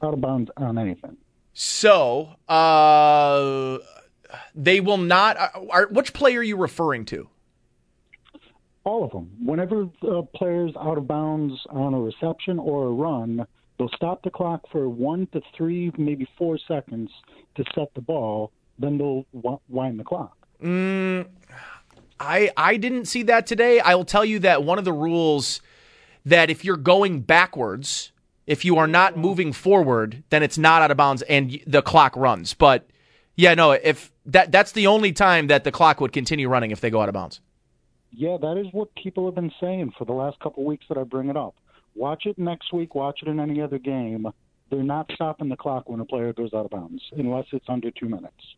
Speaker 32: out of bounds on anything?
Speaker 5: So, uh, they will not. Are, are, which player are you referring to?
Speaker 32: All of them. Whenever a player's out of bounds on a reception or a run, they'll stop the clock for one to three, maybe four seconds to set the ball. Then they'll wind the clock.
Speaker 5: Mm, I I didn't see that today. I will tell you that one of the rules that if you're going backwards, if you are not moving forward, then it's not out of bounds and the clock runs. But yeah, no, if that that's the only time that the clock would continue running if they go out of bounds.
Speaker 32: Yeah, that is what people have been saying for the last couple weeks that I bring it up. Watch it next week, watch it in any other game. They're not stopping the clock when a player goes out of bounds unless it's under 2 minutes.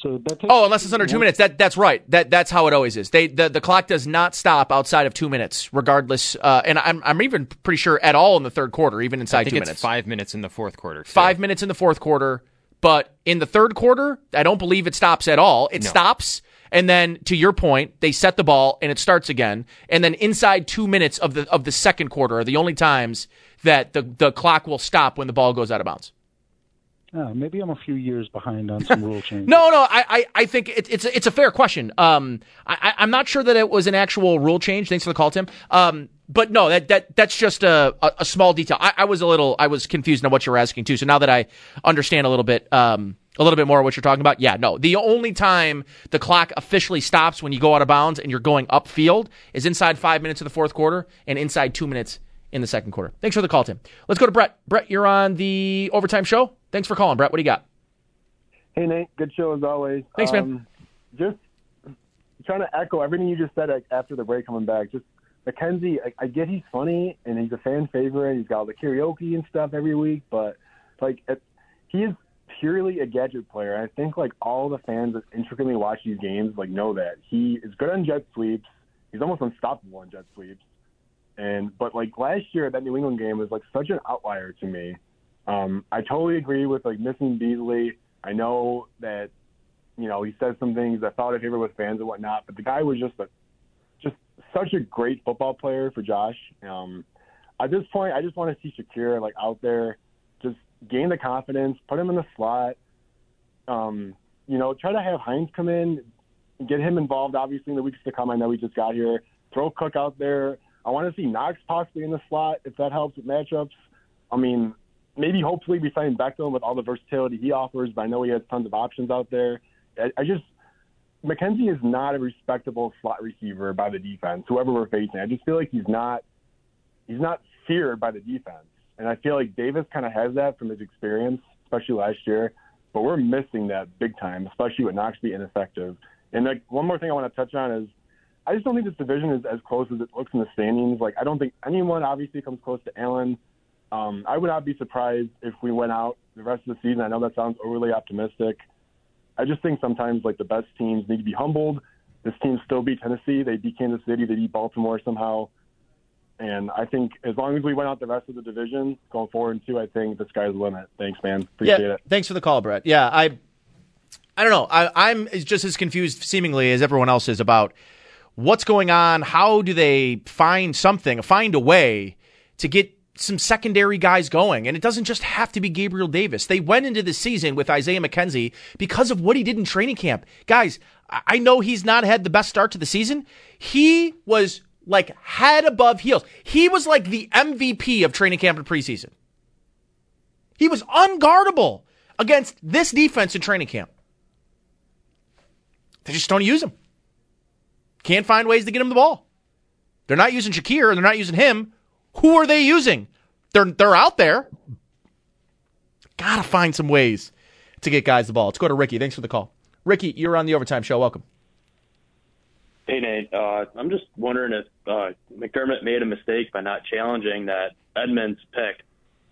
Speaker 32: So that
Speaker 5: oh, unless it's under two minutes. That that's right. That that's how it always is. They the, the clock does not stop outside of two minutes, regardless. Uh, and I'm I'm even pretty sure at all in the third quarter, even inside
Speaker 12: I think
Speaker 5: two
Speaker 12: it's
Speaker 5: minutes.
Speaker 12: Five minutes in the fourth quarter. too.
Speaker 5: Five minutes in the fourth quarter, but in the third quarter, I don't believe it stops at all. It
Speaker 12: No.
Speaker 5: stops, and then to your point, they set the ball and it starts again. And then inside two minutes of the of the second quarter are the only times that the the clock will stop when the ball goes out of bounds.
Speaker 32: Uh, maybe I'm a few years behind on some rule (laughs) changes.
Speaker 5: No, no, I, I, I think it, it's it's a fair question. Um, I, I'm not sure that it was an actual rule change. Thanks for the call, Tim. Um, but no, that that that's just a, a, a small detail. I, I was a little I was confused on what you were asking too. So now that I understand a little bit, um, a little bit more what you're talking about? Yeah, no. The only time the clock officially stops when you go out of bounds and you're going upfield is inside five minutes of the fourth quarter and inside two minutes in the second quarter. Thanks for the call, Tim. Let's go to Brett. Brett, you're on the overtime show. Thanks for calling, Brett. What do you got?
Speaker 33: Hey Nate, good show as always.
Speaker 5: Thanks, man.
Speaker 33: Um, just trying to echo everything you just said after the break coming back. Just McKenzie, I, I get he's funny and he's a fan favorite. He's got all the karaoke and stuff every week, but like it, he is purely a gadget player. I think like all the fans that intricately watch these games like know that he is good on jet sweeps. He's almost unstoppable on jet sweeps. And but like last year that New England game was like such an outlier to me. Um, I totally agree with like missing Beasley. I know that you know he says some things that thought of favor with fans and whatnot, but the guy was just a just such a great football player for Josh. Um, at this point, I just want to see Shakir like out there, just gain the confidence, put him in the slot. Um, you know, try to have Hines come in, get him involved. Obviously, in the weeks to come. I know we just got here. Throw Cook out there. I want to see Knox possibly in the slot if that helps with matchups. I mean, maybe hopefully we sign Beckham with all the versatility he offers, but I know he has tons of options out there. I, I just McKenzie is not a respectable slot receiver by the defense, whoever we're facing. I just feel like he's not he's not feared by the defense. And I feel like Davis kind of has that from his experience, especially last year. But we're missing that big time, especially with Knox being ineffective. And like one more thing I want to touch on is I just don't think this division is as close as it looks in the standings. Like I don't think anyone obviously comes close to Allen. Um, I would not be surprised if we went out the rest of the season. I know that sounds overly optimistic. I just think sometimes like the best teams need to be humbled. This team still beat Tennessee. They beat Kansas City. They beat Baltimore somehow. And I think as long as we went out the rest of the division going forward and two, I think the sky's the limit. Thanks, man. Appreciate
Speaker 5: yeah,
Speaker 33: it.
Speaker 5: Thanks for the call, Brett. Yeah, I I don't know. I, I'm just as confused seemingly as everyone else is about what's going on. How do they find something, find a way to get some secondary guys going. And it doesn't just have to be Gabriel Davis. They went into the season with Isaiah McKenzie because of what he did in training camp. Guys, I know he's not had the best start to the season. He was like head above heels. He was like the MVP of training camp and preseason. He was unguardable against this defense in training camp. They just don't use him. Can't find ways to get him the ball. They're not using Shakir, they're not using him. Who are they using? They're they're out there. Gotta find some ways to get guys the ball. Let's go to Ricky. Thanks for the call. Ricky, you're on the overtime show. Welcome.
Speaker 34: Hey Nate, uh, I'm just wondering if uh, McDermott made a mistake by not challenging that Edmunds pick.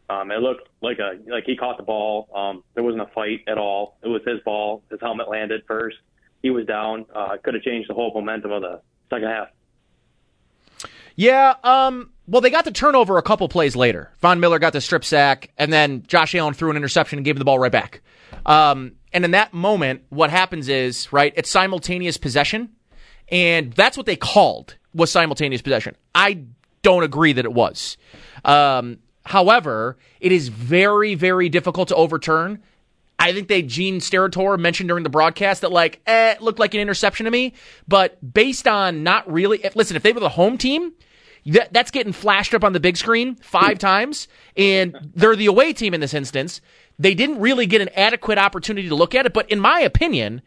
Speaker 34: Um, it looked like a like he caught the ball. Um, there wasn't a fight at all. It was his ball. His helmet landed first. He was down. Uh, could have changed the whole momentum of the second half.
Speaker 5: Yeah, um, well, they got the turnover a couple plays later. Von Miller got the strip sack, and then Josh Allen threw an interception and gave him the ball right back. Um, and in that moment, what happens is, right, it's simultaneous possession, and that's what they called was simultaneous possession. I don't agree that it was. Um, however, it is very, very difficult to overturn. I think they Gene Steratore mentioned during the broadcast that like, eh, it looked like an interception to me. But based on not really, listen, if they were the home team, that, that's getting flashed up on the big screen five (laughs) times, and they're the away team in this instance. They didn't really get an adequate opportunity to look at it. But in my opinion,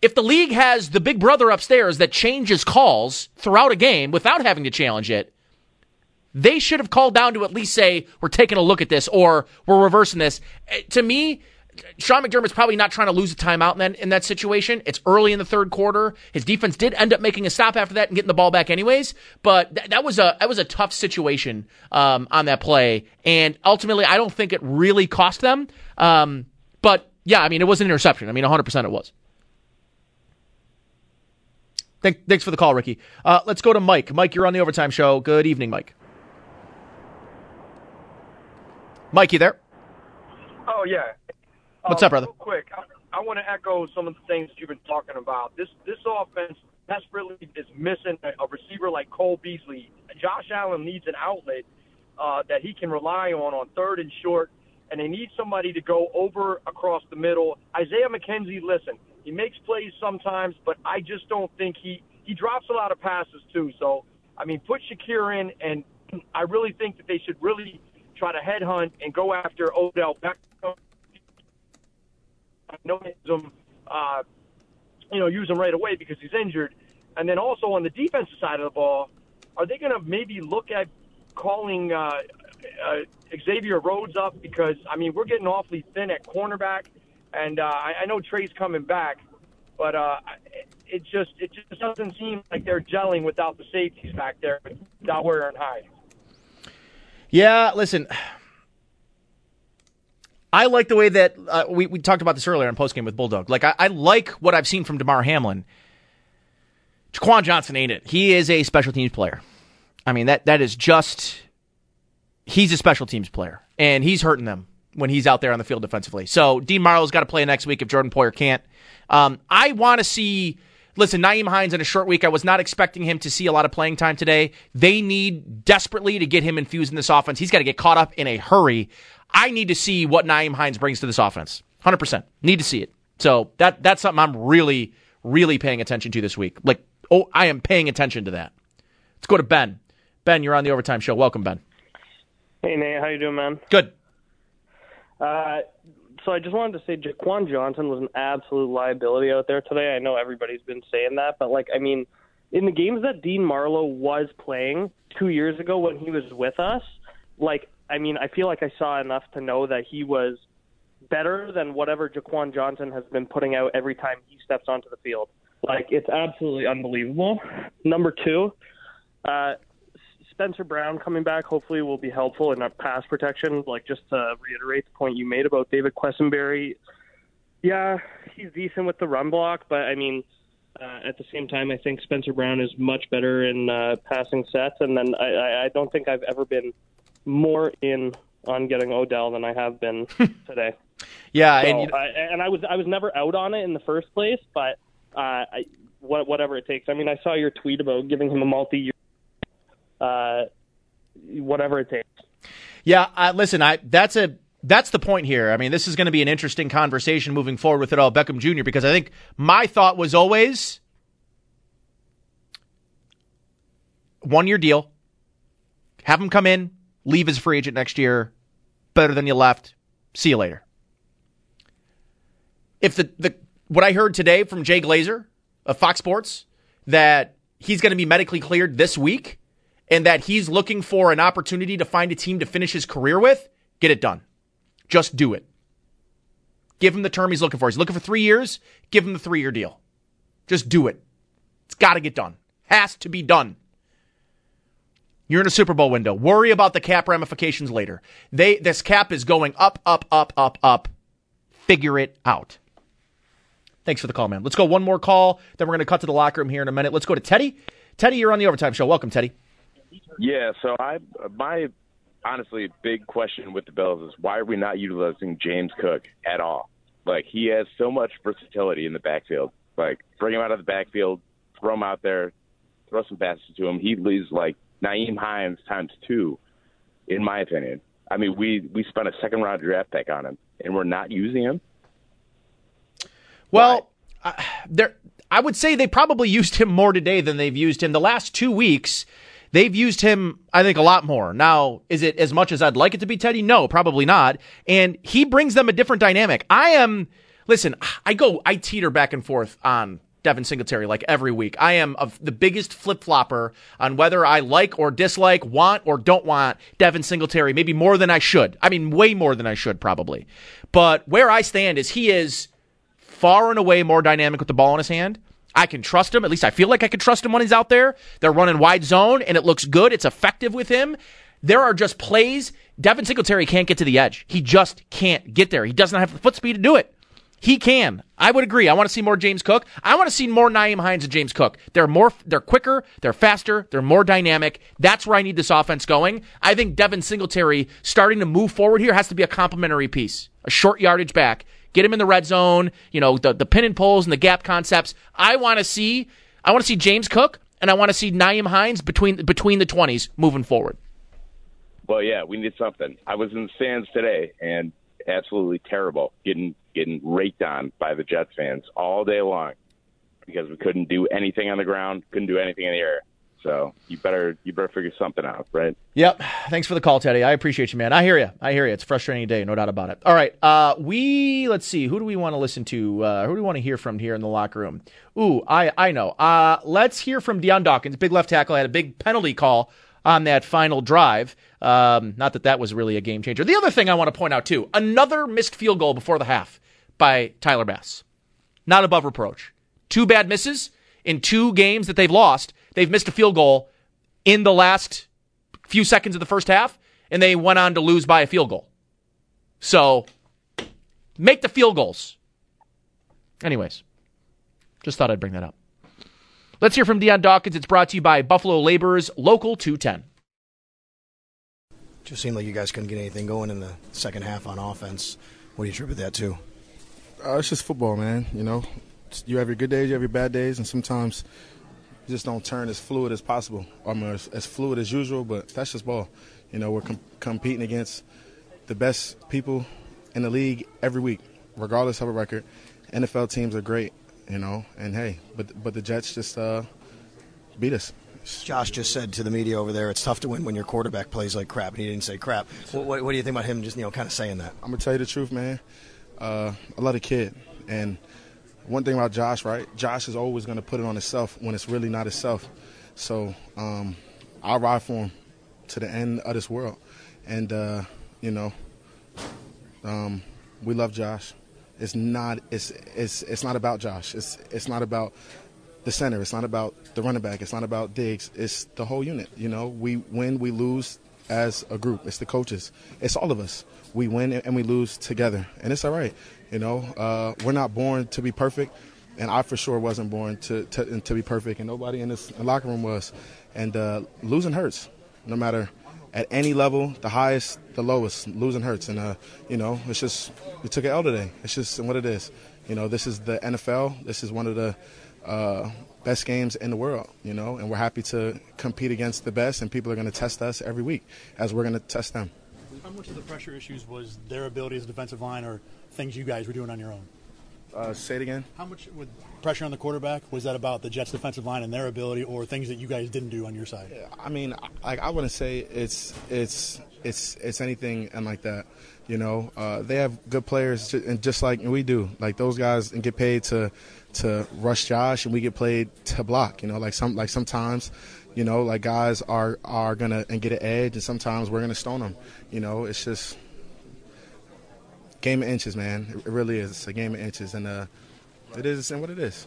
Speaker 5: if the league has the big brother upstairs that changes calls throughout a game without having to challenge it, they should have called down to at least say, we're taking a look at this or we're reversing this. Eh, to me, Sean McDermott's probably not trying to lose a timeout in that, in that situation. It's early in the third quarter. His defense did end up making a stop after that and getting the ball back anyways. But th- that was a that was a tough situation um, on that play, and ultimately, I don't think it really cost them. Um, but yeah, I mean, it was an interception. I mean, 100 percent it was. Thank, thanks for the call, Ricky. Uh, let's go to Mike. Mike, you're on the overtime show. Good evening, Mike. Mike, you there?
Speaker 35: Oh yeah.
Speaker 5: What's
Speaker 35: Uh,
Speaker 5: up, brother?
Speaker 35: Real quick, I, I want to echo some of the things you've been talking about. This this offense desperately is missing a, a receiver like Cole Beasley. Josh Allen needs an outlet uh, that he can rely on on third and short, and they need somebody to go over across the middle. Isaiah McKenzie, listen, he makes plays sometimes, but I just don't think he he drops a lot of passes too. So I mean, put Shakir in, and I really think that they should really try to headhunt and go after Odell Beckham. No him, uh, you know, use him right away because he's injured. And then also on the defensive side of the ball, are they going to maybe look at calling uh, uh, Xavier Rhodes up because I mean we're getting awfully thin at cornerback, and uh, I, I know Trey's coming back, but uh, it just it just doesn't seem like they're gelling without the safeties back there, without Poyer Hyde.
Speaker 5: Yeah, listen. I like the way that uh, we, we talked about this earlier in postgame with Bulldog. Like, I, I like what I've seen from Damar Hamlin. Jaquan Johnson ain't it. He is a special teams player. I mean, that that is just he's a special teams player, and he's hurting them when he's out there on the field defensively. So Dean Marlowe's got to play next week if Jordan Poyer can't. Um, I want to see. Listen, Nyheim Hines in a short week. I was not expecting him to see a lot of playing time today. They need desperately to get him infused in this offense. He's got to get caught up in a hurry. I need to see what Nyheim Hines brings to this offense. 100%. Need to see it. So that that's something I'm really, really paying attention to this week. Like, oh, I am paying attention to that. Let's go to Ben. Ben, you're on the Overtime Show. Welcome, Ben.
Speaker 36: Hey Nate, how you doing, man?
Speaker 5: Good.
Speaker 36: Uh, so I just wanted to say Jaquan Johnson was an absolute liability out there today. I know everybody's been saying that, but like, I mean, in the games that Dean Marlowe was playing two years ago when he was with us, like, I mean, I feel like I saw enough to know that he was better than whatever Jaquan Johnson has been putting out every time he steps onto the field. Like, it's absolutely unbelievable. Number two, uh, Spencer Brown coming back hopefully will be helpful in our pass protection. Like just to reiterate the point you made about David Quessenberry, yeah, he's decent with the run block, but I mean, uh, at the same time, I think Spencer Brown is much better in uh, passing sets, and then I, I don't think I've ever been more in on getting Odell than I have been (laughs) today.
Speaker 5: Yeah,
Speaker 36: so,
Speaker 5: and you,
Speaker 36: I, and I was I was never out on it in the first place, but uh, I, what, whatever it takes. I mean, I saw your tweet about giving him a multi-year uh, whatever it takes.
Speaker 5: Yeah, uh, listen, I that's a that's the point here. I mean, this is going to be an interesting conversation moving forward with it all, Beckham Jr. because I think my thought was always one year deal, have him come in, leave as a free agent next year, better than you left. See you later. If the the what I heard today from Jay Glazer of Fox Sports that he's going to be medically cleared this week and that he's looking for an opportunity to find a team to finish his career with, get it done. Just do it. Give him the term he's looking for. He's looking for three years, give him the three year deal. Just do it. It's got to get done. Has to be done. You're in a Super Bowl window. Worry about the cap ramifications later. They this cap is going up, up, up, up, up. Figure it out. Thanks for the call, man. Let's go one more call. Then we're going to cut to the locker room here in a minute. Let's go to Teddy. Teddy, you're on the overtime show. Welcome, Teddy.
Speaker 37: Yeah, so I my honestly big question with the Bills is why are we not utilizing James Cook at all? Like he has so much versatility in the backfield. Like bring him out of the backfield, throw him out there, throw some passes to him. He leaves like Nyheim Hines times two, in my opinion. I mean, we we spent a second round draft pick on him, and we're not using him.
Speaker 5: Well, I, there, I would say they probably used him more today than they've used him the last two weeks. They've used him, I think, a lot more. Now, is it as much as I'd like it to be, Teddy? No, probably not. And he brings them a different dynamic. I am, listen, I go, I teeter back and forth on Devin Singletary like every week. I am of the biggest flip flopper on whether I like or dislike, want or don't want Devin Singletary, maybe more than I should. I mean, way more than I should, probably. But where I stand is he is far and away more dynamic with the ball in his hand. I can trust him. At least I feel like I can trust him when he's out there. They're running wide zone and it looks good. It's effective with him. There are just plays. Devin Singletary can't get to the edge. He just can't get there. He doesn't have the foot speed to do it. He can. I would agree. I want to see more James Cook. I want to see more Nyheim Hines and James Cook. They're more, they're quicker, they're faster, they're more dynamic. That's where I need this offense going. I think Devin Singletary starting to move forward here has to be a complementary piece, a short yardage back. Get him in the red zone, you know, the, the pin and pulls and the gap concepts. I want to see, I want to see James Cook and I want to see Nyheim Hines between, between the 20s moving forward.
Speaker 37: Well, yeah, we need something. I was in the stands today and absolutely terrible, getting getting raked on by the Jets fans all day long because we couldn't do anything on the ground, couldn't do anything in the air.
Speaker 38: So you better you better figure something out, right?
Speaker 5: Yep. Thanks for the call, Teddy. I appreciate you, man. I hear you. I hear you. It's a frustrating day, no doubt about it. All right. Uh, we let's see. Who do we want to listen to? Uh, who do we want to hear from here in the locker room? Ooh, I I know. Uh, let's hear from Dion Dawkins, big left tackle. Had a big penalty call on that final drive. Um, not that that was really a game changer. The other thing I want to point out too, another missed field goal before the half by Tyler Bass. Not above reproach. Two bad misses in two games that they've lost. They've missed a field goal in the last few seconds of the first half, and they went on to lose by a field goal. So make the field goals. Anyways, just thought I'd bring that up. Let's hear from Dion Dawkins. It's brought to you by Buffalo Laborers Local 210.
Speaker 21: Just seemed like you guys couldn't get anything going in the second half on offense. What do you attribute that to?
Speaker 39: Uh, it's just football, man. You know, you have your good days, you have your bad days, and sometimes you just don't turn as fluid as possible. I mean, as, as fluid as usual, but that's just ball. You know, we're com- competing against the best people in the league every week, regardless of a record. NFL teams are great, you know, and hey, but but the Jets just uh, beat us.
Speaker 21: Josh just said to the media over there, it's tough to win when your quarterback plays like crap, and he didn't say crap. What, what, what do you think about him just you know kind of saying that?
Speaker 39: I'm gonna tell you the truth, man. Uh, I love the kid, and one thing about Josh, right? Josh is always gonna put it on himself when it's really not himself. So um, I'll ride for him to the end of this world, and uh, you know, um, we love Josh. It's not it's it's it's not about Josh. It's it's not about the center. It's not about the running back. It's not about Diggs. It's the whole unit. You know, we win, we lose as a group. It's the coaches. It's all of us. We win and we lose together, and it's all right. You know, uh, we're not born to be perfect, and I for sure wasn't born to to, to be perfect, and nobody in this locker room was. And uh, losing hurts, no matter at any level, the highest, the lowest, losing hurts. And uh, you know, it's just we took an L today. It's just what it is. You know, this is the NFL. This is one of the uh, best games in the world, you know, and we're happy to compete against the best, and people are going to test us every week as we're going to test them.
Speaker 1: How much of the pressure issues was their ability as a defensive line or things you guys were doing on your own?
Speaker 39: Uh, say it again.
Speaker 1: How much with pressure on the quarterback was that about the Jets' defensive line and their ability, or things that you guys didn't do on your side?
Speaker 39: I mean, I, I wouldn't say it's it's it's it's anything and like that. You know, uh, they have good players, and just like we do, like those guys get paid to to rush Josh, and we get paid to block. You know, like some like sometimes, you know, like guys are are gonna and get an edge, and sometimes we're gonna stone them. You know, it's just game of inches, man. It really is. It's a game of inches, and uh, it is and what it is.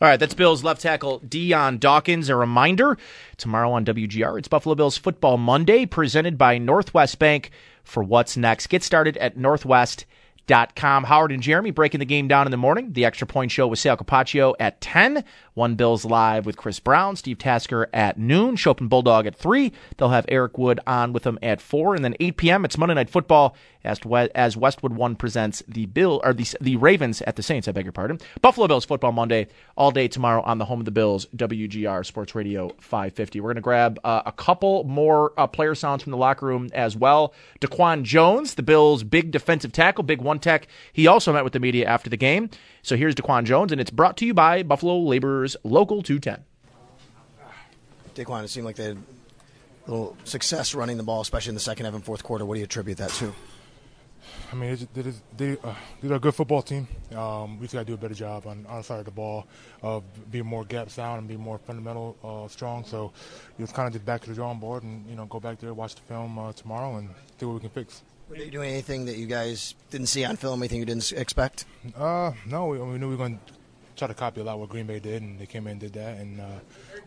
Speaker 5: All right, that's Bills left tackle Dion Dawkins. A reminder tomorrow on WGR, it's Buffalo Bills Football Monday, presented by Northwest Bank for what's next. Get started at Northwest Dot com. Howard and Jeremy breaking the game down in the morning. The extra point show with Sal Capaccio at 10. One Bills live with Chris Brown, Steve Tasker at noon, Schopp and Bulldog at 3. They'll have Eric Wood on with them at 4. And then 8 p.m. it's Monday Night Football as, Westwood 1 presents the Bill or the, the Ravens at the Saints, I beg your pardon. Buffalo Bills Football Monday all day tomorrow on the home of the Bills, WGR Sports Radio 550. We're going to grab uh, a couple more uh, player sounds from the locker room as well. Daquan Jones, the Bills' big defensive tackle, big one tech. He also met with the media after the game. So here's Daquan Jones, and it's brought to you by Buffalo Laborers Local 210.
Speaker 21: Daquan, it seemed like they had a little success running the ball, especially in the second half and fourth quarter. What do you attribute that to?
Speaker 37: I mean, they, they, they, uh, they're a good football team. Um, we just got to do a better job on our side of the ball of being more gap sound and being more fundamental uh, strong. So it's kind of just back to the drawing board and you know go back there, watch the film uh, tomorrow, and see what we can fix.
Speaker 21: Were they doing anything that you guys didn't see on film? Anything you didn't expect?
Speaker 37: Uh, no. We, we knew we were going to try to copy a lot what Green Bay did, and they came in and did that. And uh,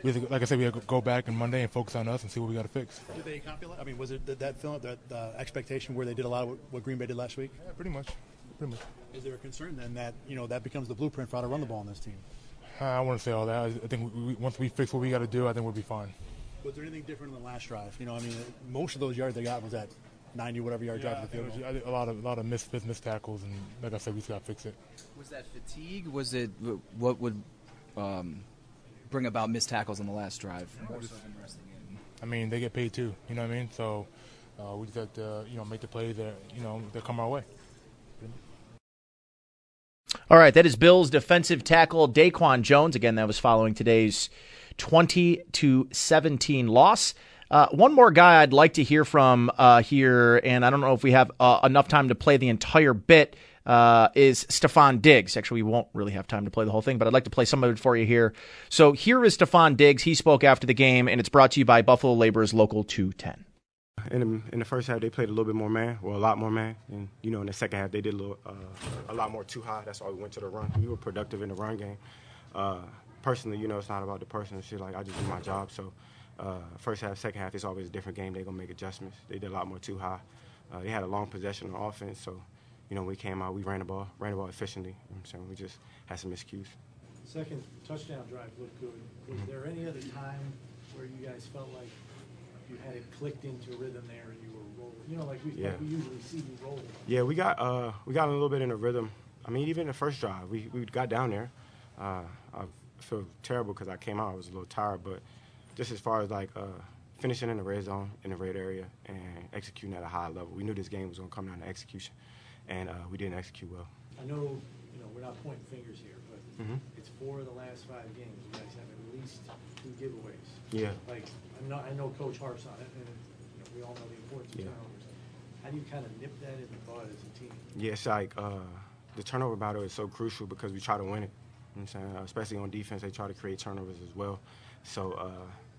Speaker 37: we, like I said, we had to go back on Monday and focus on us and see what we got to fix.
Speaker 1: Did they copy? I mean, was it that, that film, that uh, expectation where they did a lot of what, what Green Bay did last week?
Speaker 37: Yeah, pretty much. Pretty much.
Speaker 1: Is there a concern then that you know that becomes the blueprint for how to run the ball on this team?
Speaker 37: I wouldn't say all that. I think we, once we fix what we got to do, I think we'll be fine.
Speaker 1: Was there anything different in the last drive? You know, I mean, most of those yards they got was at 90 whatever yard
Speaker 37: yeah,
Speaker 1: drive to the field
Speaker 37: goal. A lot of a lot of missed, missed, missed tackles, and like I said, we just got to fix it.
Speaker 12: Was that fatigue? Was it what would um, bring about missed tackles on the last drive? More so than resting in?
Speaker 37: I mean, they get paid too. You know what I mean? So uh, we just have to you know make the plays that you know that come our way.
Speaker 5: All right, that is Bills defensive tackle Daquan Jones. Again, that was following today's 20 to 17 loss. Uh, one more guy I'd like to hear from uh, here, and I don't know if we have uh, enough time to play the entire bit. Uh, is Stefon Diggs. Actually, we won't really have time to play the whole thing, but I'd like to play some of it for you here. So here is Stefon Diggs. He spoke after the game, and it's brought to you by Buffalo Laborers Local 210.
Speaker 26: In the, in the first half, they played a little bit more man, or a lot more man, and you know, in the second half, they did a little, uh, a lot more two high. That's why we went to the run. We were productive in the run game. Personally, you know, it's not about the person and shit. Like I just do my job. So, uh, first half, second half, it's always a different game. They're gonna make adjustments. They did a lot more two high. Uh, they had a long possession on offense, so you know, we came out, we ran the ball, ran the ball efficiently. You know so we just had some miscues.
Speaker 1: Second touchdown drive looked good. Was
Speaker 26: Mhm.
Speaker 1: there any other time where you guys felt like you had it clicked into rhythm there and you were rolling? You know, like we,
Speaker 26: Yeah.
Speaker 1: like we usually see you rolling.
Speaker 26: Yeah, we got uh, we got a little bit in a rhythm. I mean, even the first drive, we, we got down there. Uh, I feel terrible because I came out, I was a little tired, but just as far as like uh, finishing in the red zone, in the red area, and executing at a high level, we knew this game was going to come down to execution, and uh, we didn't execute well.
Speaker 1: I know, you know, we're not pointing fingers here, but
Speaker 26: Mhm.
Speaker 1: it's four of the last five games. You guys have at least two giveaways.
Speaker 26: Yeah.
Speaker 1: Like, I'm not, I know Coach harps on it, and you know, we all know the importance of turnovers. How do you kind of nip that in the bud as a team?
Speaker 26: Yeah, it's like uh, the turnover battle is so crucial because we try to win it. You know what I'm saying? Especially on defense, they try to create turnovers as well. So, uh,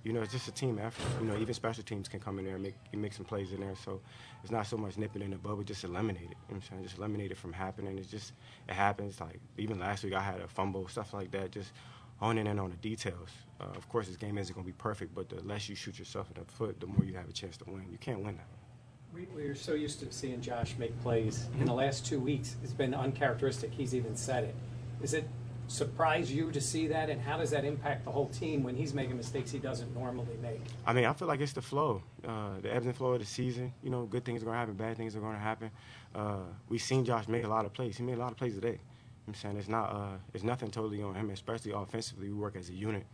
Speaker 26: you know, it's just a team effort. You know, even special teams can come in there and make, make some plays in there. So it's not so much nipping in the bud, but just eliminate it. You know what I'm saying? Just eliminate it from happening. It's just, it happens. Like, even last week I had a fumble, stuff like that. Just honing in on the details. Uh, of course, this game isn't going to be perfect, but the less you shoot yourself in the foot, the more you have a chance to win. You can't win that.
Speaker 40: We, we're so used to seeing Josh make plays. In the last two weeks, it's been uncharacteristic. He's even said it. Is it surprise you to see that, and how does that impact the whole team when he's making mistakes he doesn't normally make?
Speaker 26: I mean, I feel like it's the flow, uh, the ebbs and flow of the season. You know, good things are gonna happen, bad things are gonna happen. Uh, we've seen Josh make a lot of plays. He made a lot of plays today. I'm saying it's not, uh, it's nothing totally on him, especially offensively. We work as a unit.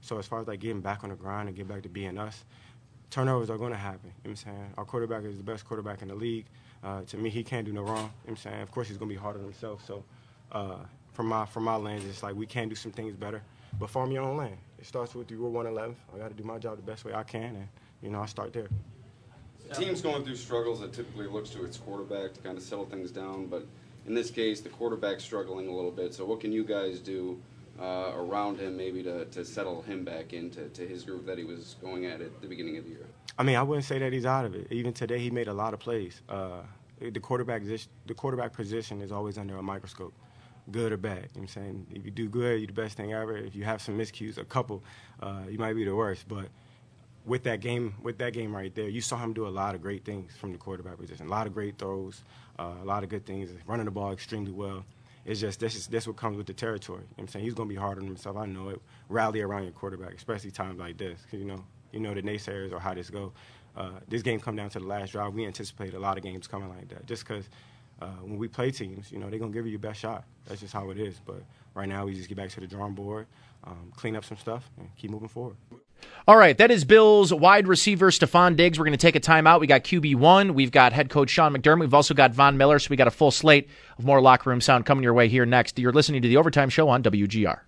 Speaker 26: So as far as like getting back on the grind and get back to being us, turnovers are going to happen. You know what I'm saying? Our quarterback is the best quarterback in the league. Uh, to me, he can't do no wrong. You know what I'm saying? Of course, he's going to be hard on himself. So uh, from my from my lens, it's like we can do some things better. But farm your own land. It starts with you. We're 111. I got to do my job the best way I can, and you know I start there.
Speaker 41: The team's going through struggles that typically looks to its quarterback to kind of settle things down, but in this case, the quarterback's struggling a little bit. So, what can you guys do uh, around him, maybe to, to settle him back into to his group that he was going at at the beginning of the year?
Speaker 26: I mean, I wouldn't say that he's out of it. Even today, he made a lot of plays. Uh, the quarterback the quarterback position is always under a microscope, good or bad. You know what I'm saying? If you do good, you're the best thing ever. If you have some miscues, a couple, uh, you might be the worst. But with that game, with that game right there, you saw him do a lot of great things from the quarterback position. A lot of great throws, uh, a lot of good things, running the ball extremely well. It's just this is this what comes with the territory. You know what I'm saying he's to be hard on himself. I know it. Rally around your quarterback, especially times like this. 'cause, you know, you know the naysayers or how this go. Uh, this game come down to the last drive. We anticipate a lot of games coming like that, just because uh, when we play teams, you know they're gonna give you your best shot. That's just how it is. But right now, we just get back to the drawing board, um, clean up some stuff, and keep moving forward.
Speaker 5: All right, that is Bills wide receiver Stefon Diggs. We're going to take a timeout. We got QB one. We've got head coach Sean McDermott. We've also got Von Miller. So we got a full slate of more locker room sound coming your way here next. You're listening to the Overtime Show on WGR.